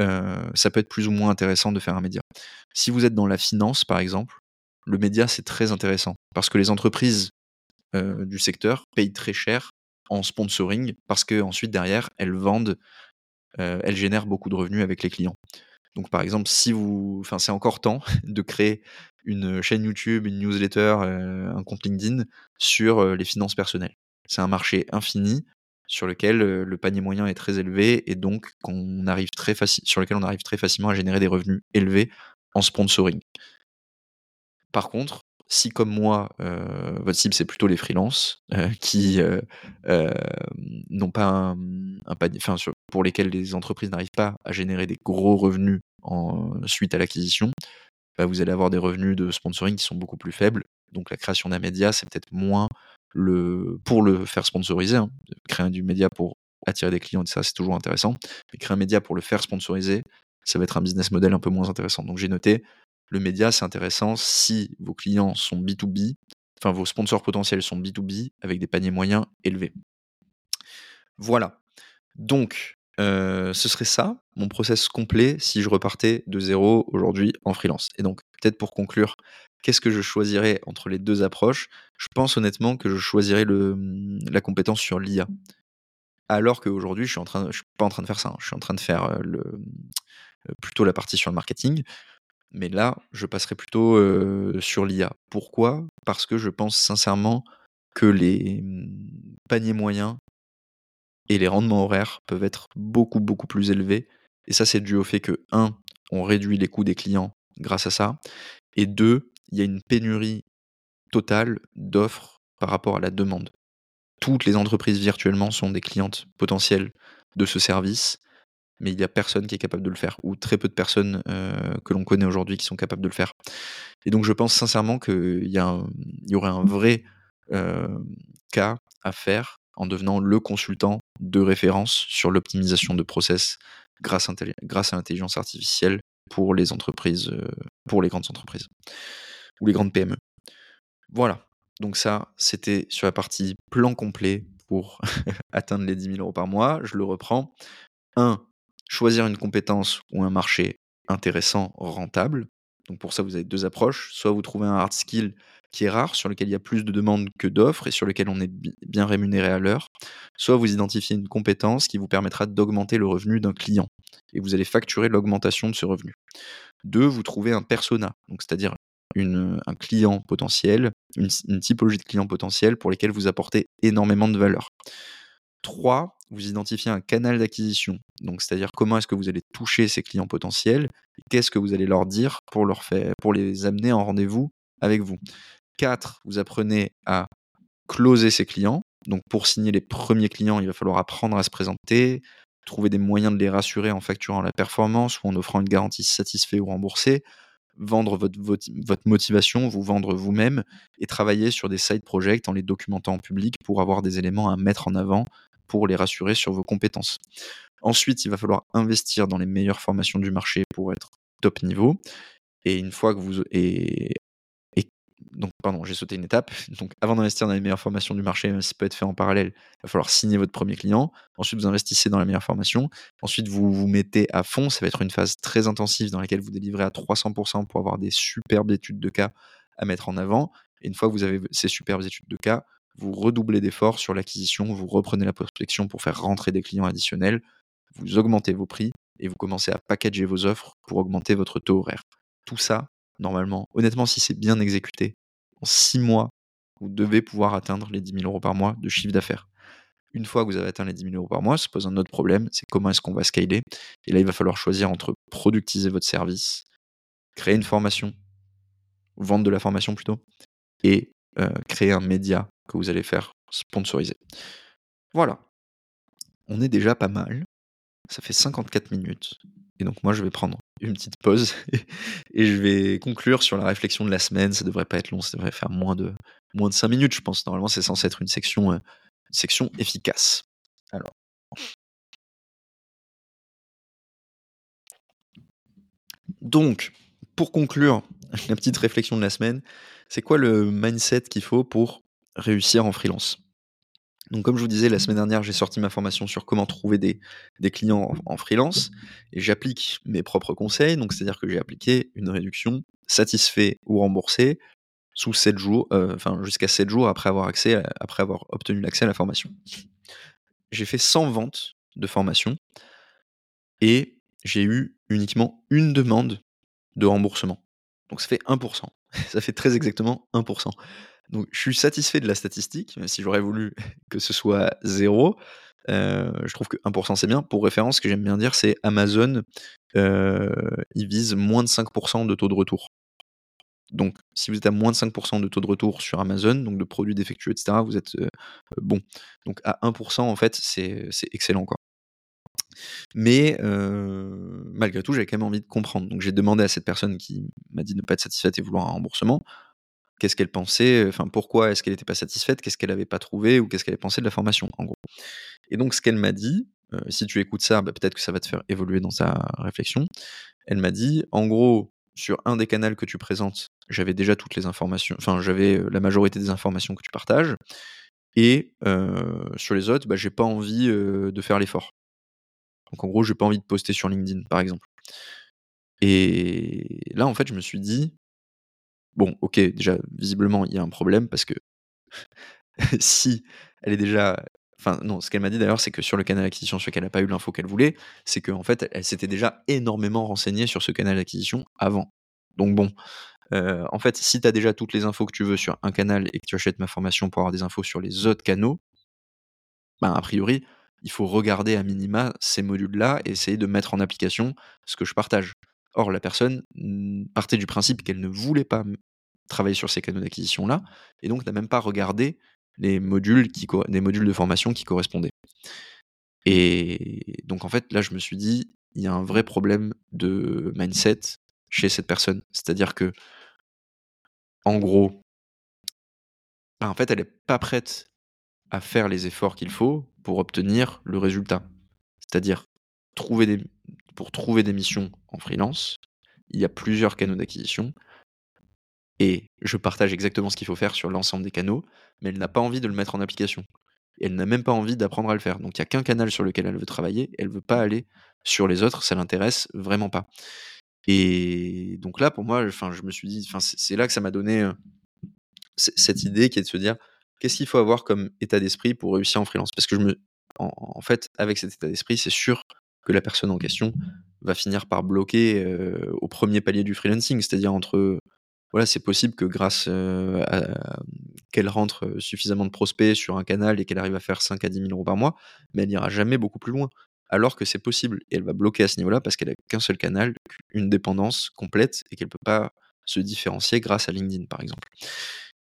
euh, ça peut être plus ou moins intéressant de faire un média. Si vous êtes dans la finance, par exemple, le média, c'est très intéressant parce que les entreprises euh, du secteur payent très cher en sponsoring parce que ensuite derrière, elles vendent, elles génèrent beaucoup de revenus avec les clients. Donc par exemple, si vous, enfin c'est encore temps de créer une chaîne YouTube, une newsletter, un compte LinkedIn sur les finances personnelles. C'est un marché infini sur lequel le panier moyen est très élevé et donc qu'on arrive très sur lequel on arrive très facilement à générer des revenus élevés en sponsoring. Par contre, si comme moi, votre cible c'est plutôt les freelances qui n'ont pas un, panier, pour lesquels les entreprises n'arrivent pas à générer des gros revenus en, suite à l'acquisition, bah, vous allez avoir des revenus de sponsoring qui sont beaucoup plus faibles. Donc la création d'un média, c'est peut-être moins pour le faire sponsoriser. Hein. Créer du média pour attirer des clients, ça c'est toujours intéressant. Mais créer un média pour le faire sponsoriser, ça va être un business model un peu moins intéressant. Donc j'ai noté, le média c'est intéressant si vos clients sont B2B, enfin vos sponsors potentiels sont B2B avec des paniers moyens élevés. Voilà. Donc, ce serait ça, mon process complet, si je repartais de zéro aujourd'hui en freelance. Et donc, peut-être pour conclure, qu'est-ce que je choisirais entre les deux approches? Je pense honnêtement que je choisirais la compétence sur l'IA. Alors qu'aujourd'hui, je suis suis pas en train de faire ça. Hein. Je suis en train de faire le, mmh, plutôt la partie sur le marketing. Mais là, je passerai plutôt sur l'IA. Pourquoi? Parce que je pense sincèrement que les mmh, paniers moyens et les rendements horaires peuvent être beaucoup, beaucoup plus élevés. Et ça, c'est dû au fait que, un, on réduit les coûts des clients grâce à ça, et deux, il y a une pénurie totale d'offres par rapport à la demande. Toutes les entreprises virtuellement sont des clientes potentielles de ce service, mais il n'y a personne qui est capable de le faire, ou très peu de personnes euh, que l'on connaît aujourd'hui qui sont capables de le faire. Et donc je pense sincèrement qu'il y, y, aurait un vrai euh, cas à faire en devenant le consultant de référence sur l'optimisation de process grâce à, l'intelligence artificielle pour les entreprises, euh, pour les grandes entreprises ou les grandes PME. Voilà. Donc ça, c'était sur la partie plan complet pour atteindre les 10 000 euros par mois. Je le reprends. 1. Choisir une compétence ou un marché intéressant, rentable. Donc pour ça, vous avez deux approches. Soit vous trouvez un hard skill qui est rare, sur lequel il y a plus de demandes que d'offres et sur lequel on est bien rémunéré à l'heure. Soit vous identifiez une compétence qui vous permettra d'augmenter le revenu d'un client et vous allez facturer l'augmentation de ce revenu. Deux, vous trouvez un persona, c'est-à-dire un client potentiel, une, une, typologie de client potentiel pour lesquels vous apportez énormément de valeur. Trois, vous identifiez un canal d'acquisition, donc c'est-à-dire comment est-ce que vous allez toucher ces clients potentiels qu'est-ce que vous allez leur dire pour, leur faire, pour les amener en rendez-vous avec vous. 4, vous apprenez à closer ses clients. Donc pour signer les premiers clients, il va falloir apprendre à se présenter, trouver des moyens de les rassurer en facturant la performance ou en offrant une garantie satisfait ou remboursée, vendre votre, votre, motivation, vous vendre vous-même et travailler sur des side projects en les documentant en public pour avoir des éléments à mettre en avant pour les rassurer sur vos compétences. Ensuite, il va falloir investir dans les meilleures formations du marché pour être top niveau. Et une fois que vous et donc, pardon, j'ai sauté une étape. Donc, avant d'investir dans les meilleures formations du marché, même si ça peut être fait en parallèle, il va falloir signer votre premier client. Ensuite, vous investissez dans la meilleure formation. Ensuite, vous vous mettez à fond. Ça va être une phase très intensive dans laquelle vous délivrez à 300% pour avoir des superbes études de cas à mettre en avant. Et une fois que vous avez ces superbes études de cas, vous redoublez d'efforts sur l'acquisition, vous reprenez la prospection pour faire rentrer des clients additionnels, vous augmentez vos prix et vous commencez à packager vos offres pour augmenter votre taux horaire. Tout ça, normalement. Honnêtement, si c'est bien exécuté, en six mois, vous devez pouvoir atteindre les 10 000 euros par mois de chiffre d'affaires. Une fois que vous avez atteint les 10 000 euros par mois, se pose un autre problème, c'est comment est-ce qu'on va scaler. Et là, il va falloir choisir entre productiser votre service, créer une formation, vendre de la formation plutôt, et euh, créer un média que vous allez faire sponsoriser. Voilà. On est déjà pas mal. Ça fait 54 minutes. Et donc moi, je vais prendre une petite pause et je vais conclure sur la réflexion de la semaine. Ça devrait pas être long, ça devrait faire moins de, moins 5 minutes, je pense. Normalement, c'est censé être une section, euh, section efficace. Alors. Donc, pour conclure la petite réflexion de la semaine, c'est quoi le mindset qu'il faut pour réussir en freelance donc, comme je vous disais, la semaine dernière, j'ai sorti ma formation sur comment trouver des, clients en, freelance et j'applique mes propres conseils. Donc, c'est-à-dire que j'ai appliqué une réduction satisfait ou remboursé sous 7 jours, euh, enfin jusqu'à 7 jours après avoir, accès après avoir obtenu l'accès à la formation. J'ai fait 100 ventes de formation et j'ai eu uniquement une demande de remboursement. Donc ça fait 1%. ça fait très exactement 1%. Donc, je suis satisfait de la statistique, même si j'aurais voulu que ce soit zéro. Euh, je trouve que 1% c'est bien. Pour référence, ce que j'aime bien dire, c'est Amazon, euh, il vise moins de 5% de taux de retour. Donc, si vous êtes à moins de 5% de taux de retour sur Amazon, donc de produits défectueux, etc., vous êtes euh, bon. Donc, à 1%, en fait, c'est excellent. Mais malgré tout, j'avais quand même envie de comprendre. Donc, j'ai demandé à cette personne qui m'a dit de ne pas être satisfaite et vouloir un remboursement qu'est-ce qu'elle pensait, enfin pourquoi est-ce qu'elle n'était pas satisfaite, qu'est-ce qu'elle n'avait pas trouvé ou qu'est-ce qu'elle pensé de la formation, en gros. Et donc ce qu'elle m'a dit, si tu écoutes ça, bah, peut-être que ça va te faire évoluer dans ta réflexion. Elle m'a dit, en gros, sur un des canaux que tu présentes, j'avais déjà toutes les informations, enfin j'avais la majorité des informations que tu partages, et sur les autres, bah, j'ai pas envie de faire l'effort. Donc en gros, j'ai pas envie de poster sur LinkedIn, par exemple. Et là, en fait, je me suis dit, Bon, ok, déjà, visiblement, il y a un problème parce que si elle est déjà. Enfin, non, ce qu'elle m'a dit d'ailleurs, c'est que sur le canal d'acquisition sur lequel elle n'a pas eu l'info qu'elle voulait, c'est qu'en fait, elle s'était déjà énormément renseignée sur ce canal d'acquisition avant. Donc bon, euh, en fait, si tu as déjà toutes les infos que tu veux sur un canal et que tu achètes ma formation pour avoir des infos sur les autres canaux, ben, a priori, il faut regarder à minima ces modules-là et essayer de mettre en application ce que je partage. Or, la personne mmh, partait du principe qu'elle ne voulait pas travailler sur ces canaux d'acquisition-là, et donc n'a même pas regardé les modules, qui, les modules de formation qui correspondaient. Et donc, en fait, là, je me suis dit, il y a un vrai problème de mindset chez cette personne. C'est-à-dire que, en gros, bah, en fait, elle n'est pas prête à faire les efforts qu'il faut pour obtenir le résultat. C'est-à-dire trouver des, pour trouver des missions en freelance, il y a plusieurs canaux d'acquisition. Et je partage exactement ce qu'il faut faire sur l'ensemble des canaux, mais elle n'a pas envie de le mettre en application. Et elle n'a même pas envie d'apprendre à le faire. Donc il n'y a qu'un canal sur lequel elle veut travailler, elle ne veut pas aller sur les autres, ça l'intéresse vraiment pas. Et donc là, pour moi, enfin, je me suis dit, c'est là que ça m'a donné euh, cette idée qui est de se dire, qu'est-ce qu'il faut avoir comme état d'esprit pour réussir en freelance? Parce que je me, en fait, avec cet état d'esprit, c'est sûr que la personne en question va finir par bloquer au premier palier du freelancing, c'est-à-dire entre voilà, c'est possible que grâce à qu'elle rentre suffisamment de prospects sur un canal et qu'elle arrive à faire 5 à 10 000 euros par mois, mais elle n'ira jamais beaucoup plus loin. Alors que c'est possible. Et elle va bloquer à ce niveau-là parce qu'elle a qu'un seul canal, une dépendance complète et qu'elle ne peut pas se différencier grâce à LinkedIn, par exemple.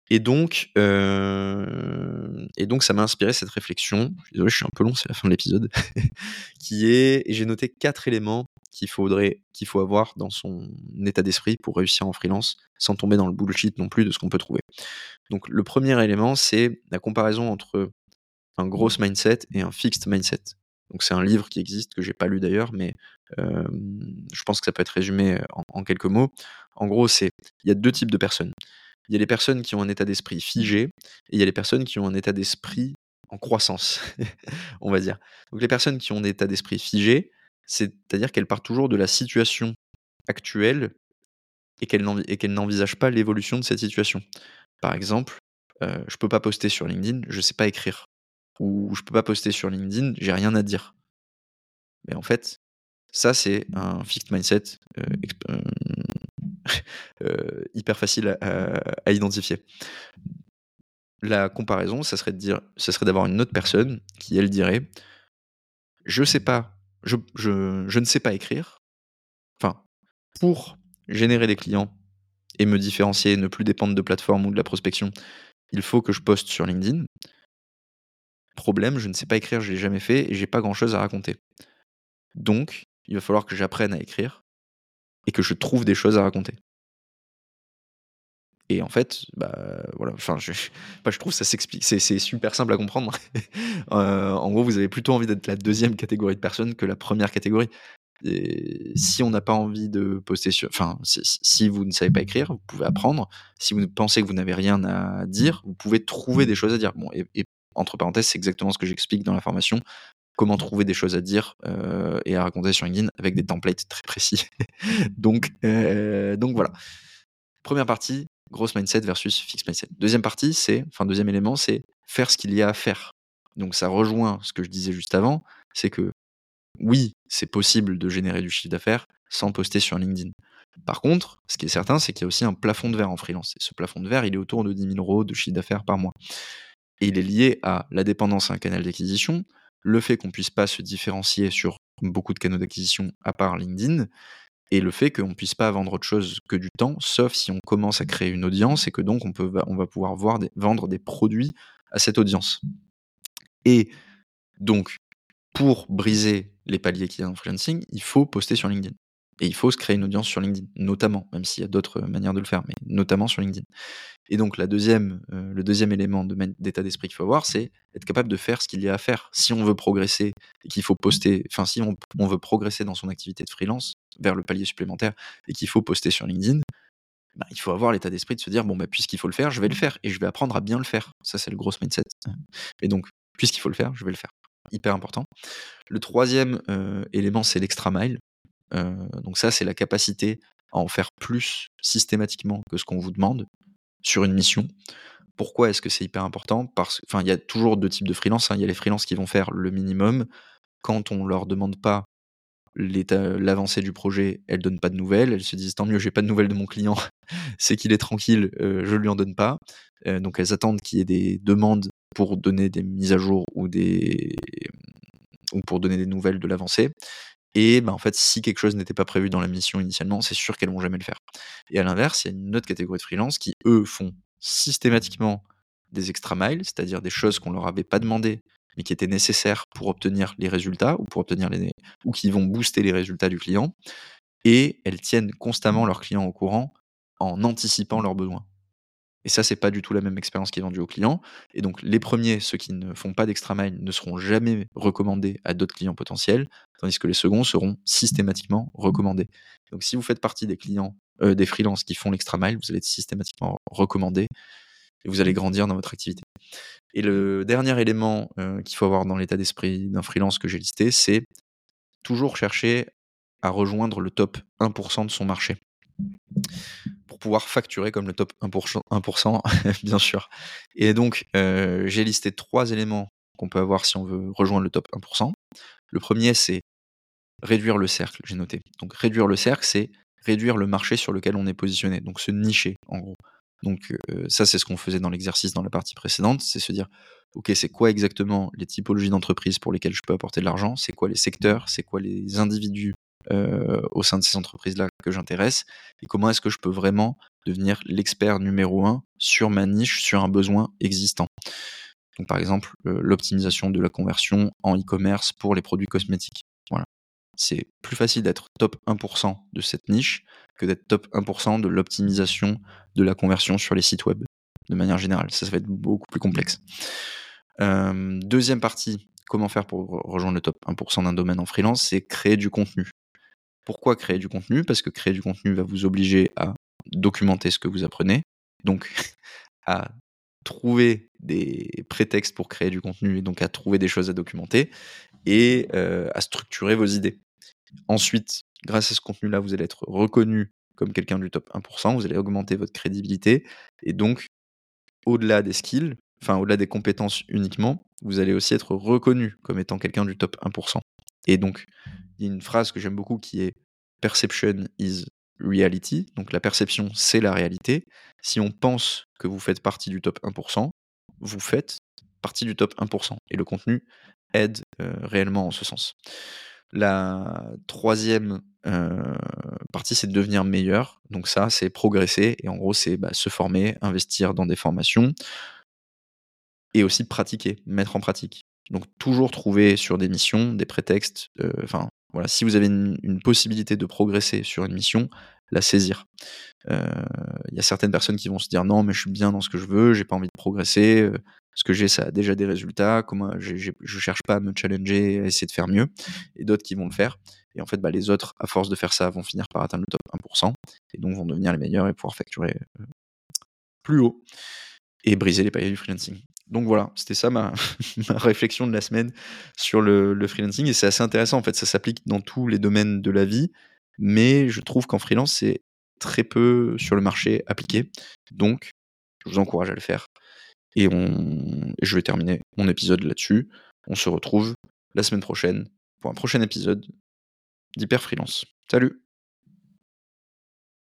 Et donc, euh, et donc ça m'a inspiré cette réflexion. Désolé, je suis un peu long, c'est la fin de l'épisode. qui est, j'ai noté quatre éléments qu'il faudrait, qu'il faut avoir dans son état d'esprit pour réussir en freelance, sans tomber dans le bullshit non plus de ce qu'on peut trouver. Donc, le premier élément, c'est la comparaison entre un gros mindset et un fixed mindset. Donc, c'est un livre qui existe que j'ai pas lu d'ailleurs, mais euh, je pense que ça peut être résumé en, en quelques mots. En gros, c'est il y a deux types de personnes il y a les personnes qui ont un état d'esprit figé et il y a les personnes qui ont un état d'esprit en croissance, on va dire. Donc les personnes qui ont un état d'esprit figé, c'est-à-dire qu'elles partent toujours de la situation actuelle et qu'elles n'envisagent pas l'évolution de cette situation. Par exemple, euh, je peux pas poster sur LinkedIn, je sais pas écrire. Ou je peux pas poster sur LinkedIn, j'ai rien à dire. Mais en fait, ça c'est un fixed mindset euh, euh, hyper facile à, identifier. La comparaison, ça serait de dire, ça serait d'avoir une autre personne qui elle dirait, je sais pas, je, je ne sais pas écrire. Enfin, pour générer des clients et me différencier, ne plus dépendre de plateforme ou de la prospection, il faut que je poste sur LinkedIn. Problème, je ne sais pas écrire, je l'ai jamais fait et j'ai pas grand chose à raconter. Donc, il va falloir que j'apprenne à écrire et que je trouve des choses à raconter. Et en fait, bah voilà, enfin, je, bah, je trouve ça s'explique, c'est, super simple à comprendre. Euh, en gros, vous avez plutôt envie d'être la deuxième catégorie de personnes que la première catégorie. si on n'a pas envie de poster sur. Enfin, si, vous ne savez pas écrire, vous pouvez apprendre. Si vous pensez que vous n'avez rien à dire, vous pouvez trouver des choses à dire. Bon, et, entre parenthèses, c'est exactement ce que j'explique dans la formation. Comment trouver des choses à dire euh, et à raconter sur LinkedIn avec des templates très précis. donc, euh, donc voilà. Première partie, grosse mindset versus fixe mindset. Deuxième partie, c'est, enfin deuxième élément, c'est faire ce qu'il y a à faire. Donc ça rejoint ce que je disais juste avant, c'est que oui, c'est possible de générer du chiffre d'affaires sans poster sur LinkedIn. Par contre, ce qui est certain, c'est qu'il y a aussi un plafond de verre en freelance. Et ce plafond de verre, il est autour de 10 000 euros de chiffre d'affaires par mois. Et il est lié à la dépendance à un canal d'acquisition, le fait qu'on ne puisse pas se différencier sur beaucoup de canaux d'acquisition à part LinkedIn, et le fait qu'on ne puisse pas vendre autre chose que du temps, sauf si on commence à créer une audience et que donc on, peut, on va pouvoir vendre des produits à cette audience. Et donc, pour briser les paliers qu'il y a dans le freelancing, il faut poster sur LinkedIn. Et il faut se créer une audience sur LinkedIn, notamment, même s'il y a d'autres manières de le faire, mais notamment sur LinkedIn. Et donc la deuxième, euh, le deuxième élément d'état d'esprit qu'il faut avoir, c'est être capable de faire ce qu'il y a à faire. Si on veut progresser et qu'il faut poster, enfin si on, veut progresser dans son activité de freelance vers le palier supplémentaire et qu'il faut poster sur LinkedIn, bah, il faut avoir l'état d'esprit de se dire bon bah puisqu'il faut le faire, je vais le faire et je vais apprendre à bien le faire. Ça c'est le gros mindset. Et donc puisqu'il faut le faire, je vais le faire hyper important. Le troisième euh, élément, c'est l'extra mile. Donc ça, c'est la capacité à en faire plus systématiquement que ce qu'on vous demande sur une mission. Pourquoi est-ce que c'est hyper important? Parce enfin, il y a toujours deux types de freelance. Hein. Il y a les freelances qui vont faire le minimum. Quand on leur demande pas l'avancée du projet, elles donnent pas de nouvelles. Elles se disent tant mieux, j'ai pas de nouvelles de mon client, c'est qu'il est tranquille, euh, je lui en donne pas. donc elles attendent qu'il y ait des demandes pour donner des mises à jour ou, des, ou pour donner des nouvelles de l'avancée. Et bah, en fait, si quelque chose n'était pas prévu dans la mission initialement, c'est sûr qu'elles vont jamais le faire. Et à l'inverse, il y a une autre catégorie de freelance qui, eux, font systématiquement des extra miles, c'est-à-dire des choses qu'on leur avait pas demandé, mais qui étaient nécessaires pour obtenir les résultats ou pour obtenir les ou qui vont booster les résultats du client. Et elles tiennent constamment leurs clients au courant en anticipant leurs besoins. Et ça, c'est pas du tout la même expérience qui est vendue aux clients. Et donc, les premiers, ceux qui ne font pas d'extra mile, ne seront jamais recommandés à d'autres clients potentiels, tandis que les seconds seront systématiquement recommandés. Donc, si vous faites partie des clients, euh, des freelances qui font l'extra mile, vous allez être systématiquement recommandé et vous allez grandir dans votre activité. Et le dernier élément euh, qu'il faut avoir dans l'état d'esprit d'un freelance que j'ai listé, c'est toujours chercher à rejoindre le top 1% de son marché pour pouvoir facturer comme le top 1%, 1% bien sûr. Et donc, euh, j'ai listé trois éléments qu'on peut avoir si on veut rejoindre le top 1%. Le premier, c'est réduire le cercle, j'ai noté. Donc, réduire le cercle, c'est réduire le marché sur lequel on est positionné, donc se nicher, en gros. Donc, euh, ça, c'est ce qu'on faisait dans l'exercice dans la partie précédente, c'est se dire, OK, c'est quoi exactement les typologies d'entreprises pour lesquelles je peux apporter de l'argent? C'est quoi les secteurs? C'est quoi les individus euh, au sein de ces entreprises-là que j'intéresse et comment est-ce que je peux vraiment devenir l'expert numéro un sur ma niche, sur un besoin existant. Par exemple, l'optimisation de la conversion en e-commerce pour les produits cosmétiques. Voilà. C'est plus facile d'être top 1% de cette niche que d'être top 1% de l'optimisation de la conversion sur les sites web, de manière générale. Ça, ça va être beaucoup plus complexe. Euh, deuxième partie, comment faire pour rejoindre le top 1% d'un domaine en freelance, c'est créer du contenu. Pourquoi créer du contenu Parce que créer du contenu va vous obliger à documenter ce que vous apprenez, donc à trouver des prétextes pour créer du contenu et donc à trouver des choses à documenter et euh, à structurer vos idées. Ensuite, grâce à ce contenu-là, vous allez être reconnu comme quelqu'un du top 1%, vous allez augmenter votre crédibilité et donc au-delà des skills, enfin au-delà des compétences uniquement, vous allez aussi être reconnu comme étant quelqu'un du top 1%. Et donc, une phrase que j'aime beaucoup qui est Perception is reality. Donc la perception, c'est la réalité. Si on pense que vous faites partie du top 1%, vous faites partie du top 1%. Et le contenu aide euh, réellement en ce sens. La troisième euh, partie, c'est de devenir meilleur. Donc ça, c'est progresser. Et en gros, c'est bah, se former, investir dans des formations et aussi pratiquer, mettre en pratique. Donc toujours trouver sur des missions des prétextes, euh, enfin voilà, si vous avez une, possibilité de progresser sur une mission, la saisir. Il euh, y a certaines personnes qui vont se dire non mais je suis bien dans ce que je veux, j'ai pas envie de progresser, euh, ce que j'ai, ça a déjà des résultats, comment je cherche pas à me challenger, à essayer de faire mieux, et d'autres qui vont le faire. Et en fait, bah, les autres, à force de faire ça, vont finir par atteindre le top 1%, et donc vont devenir les meilleurs et pouvoir facturer euh, plus haut et briser les paliers du freelancing. Donc voilà, c'était ça ma, réflexion de la semaine sur le, le freelancing, et c'est assez intéressant, en fait, ça s'applique dans tous les domaines de la vie, mais je trouve qu'en freelance, c'est très peu sur le marché appliqué. Donc, je vous encourage à le faire. Et on... je vais terminer mon épisode là-dessus. On se retrouve la semaine prochaine pour un prochain épisode d'Hyper Freelance. Salut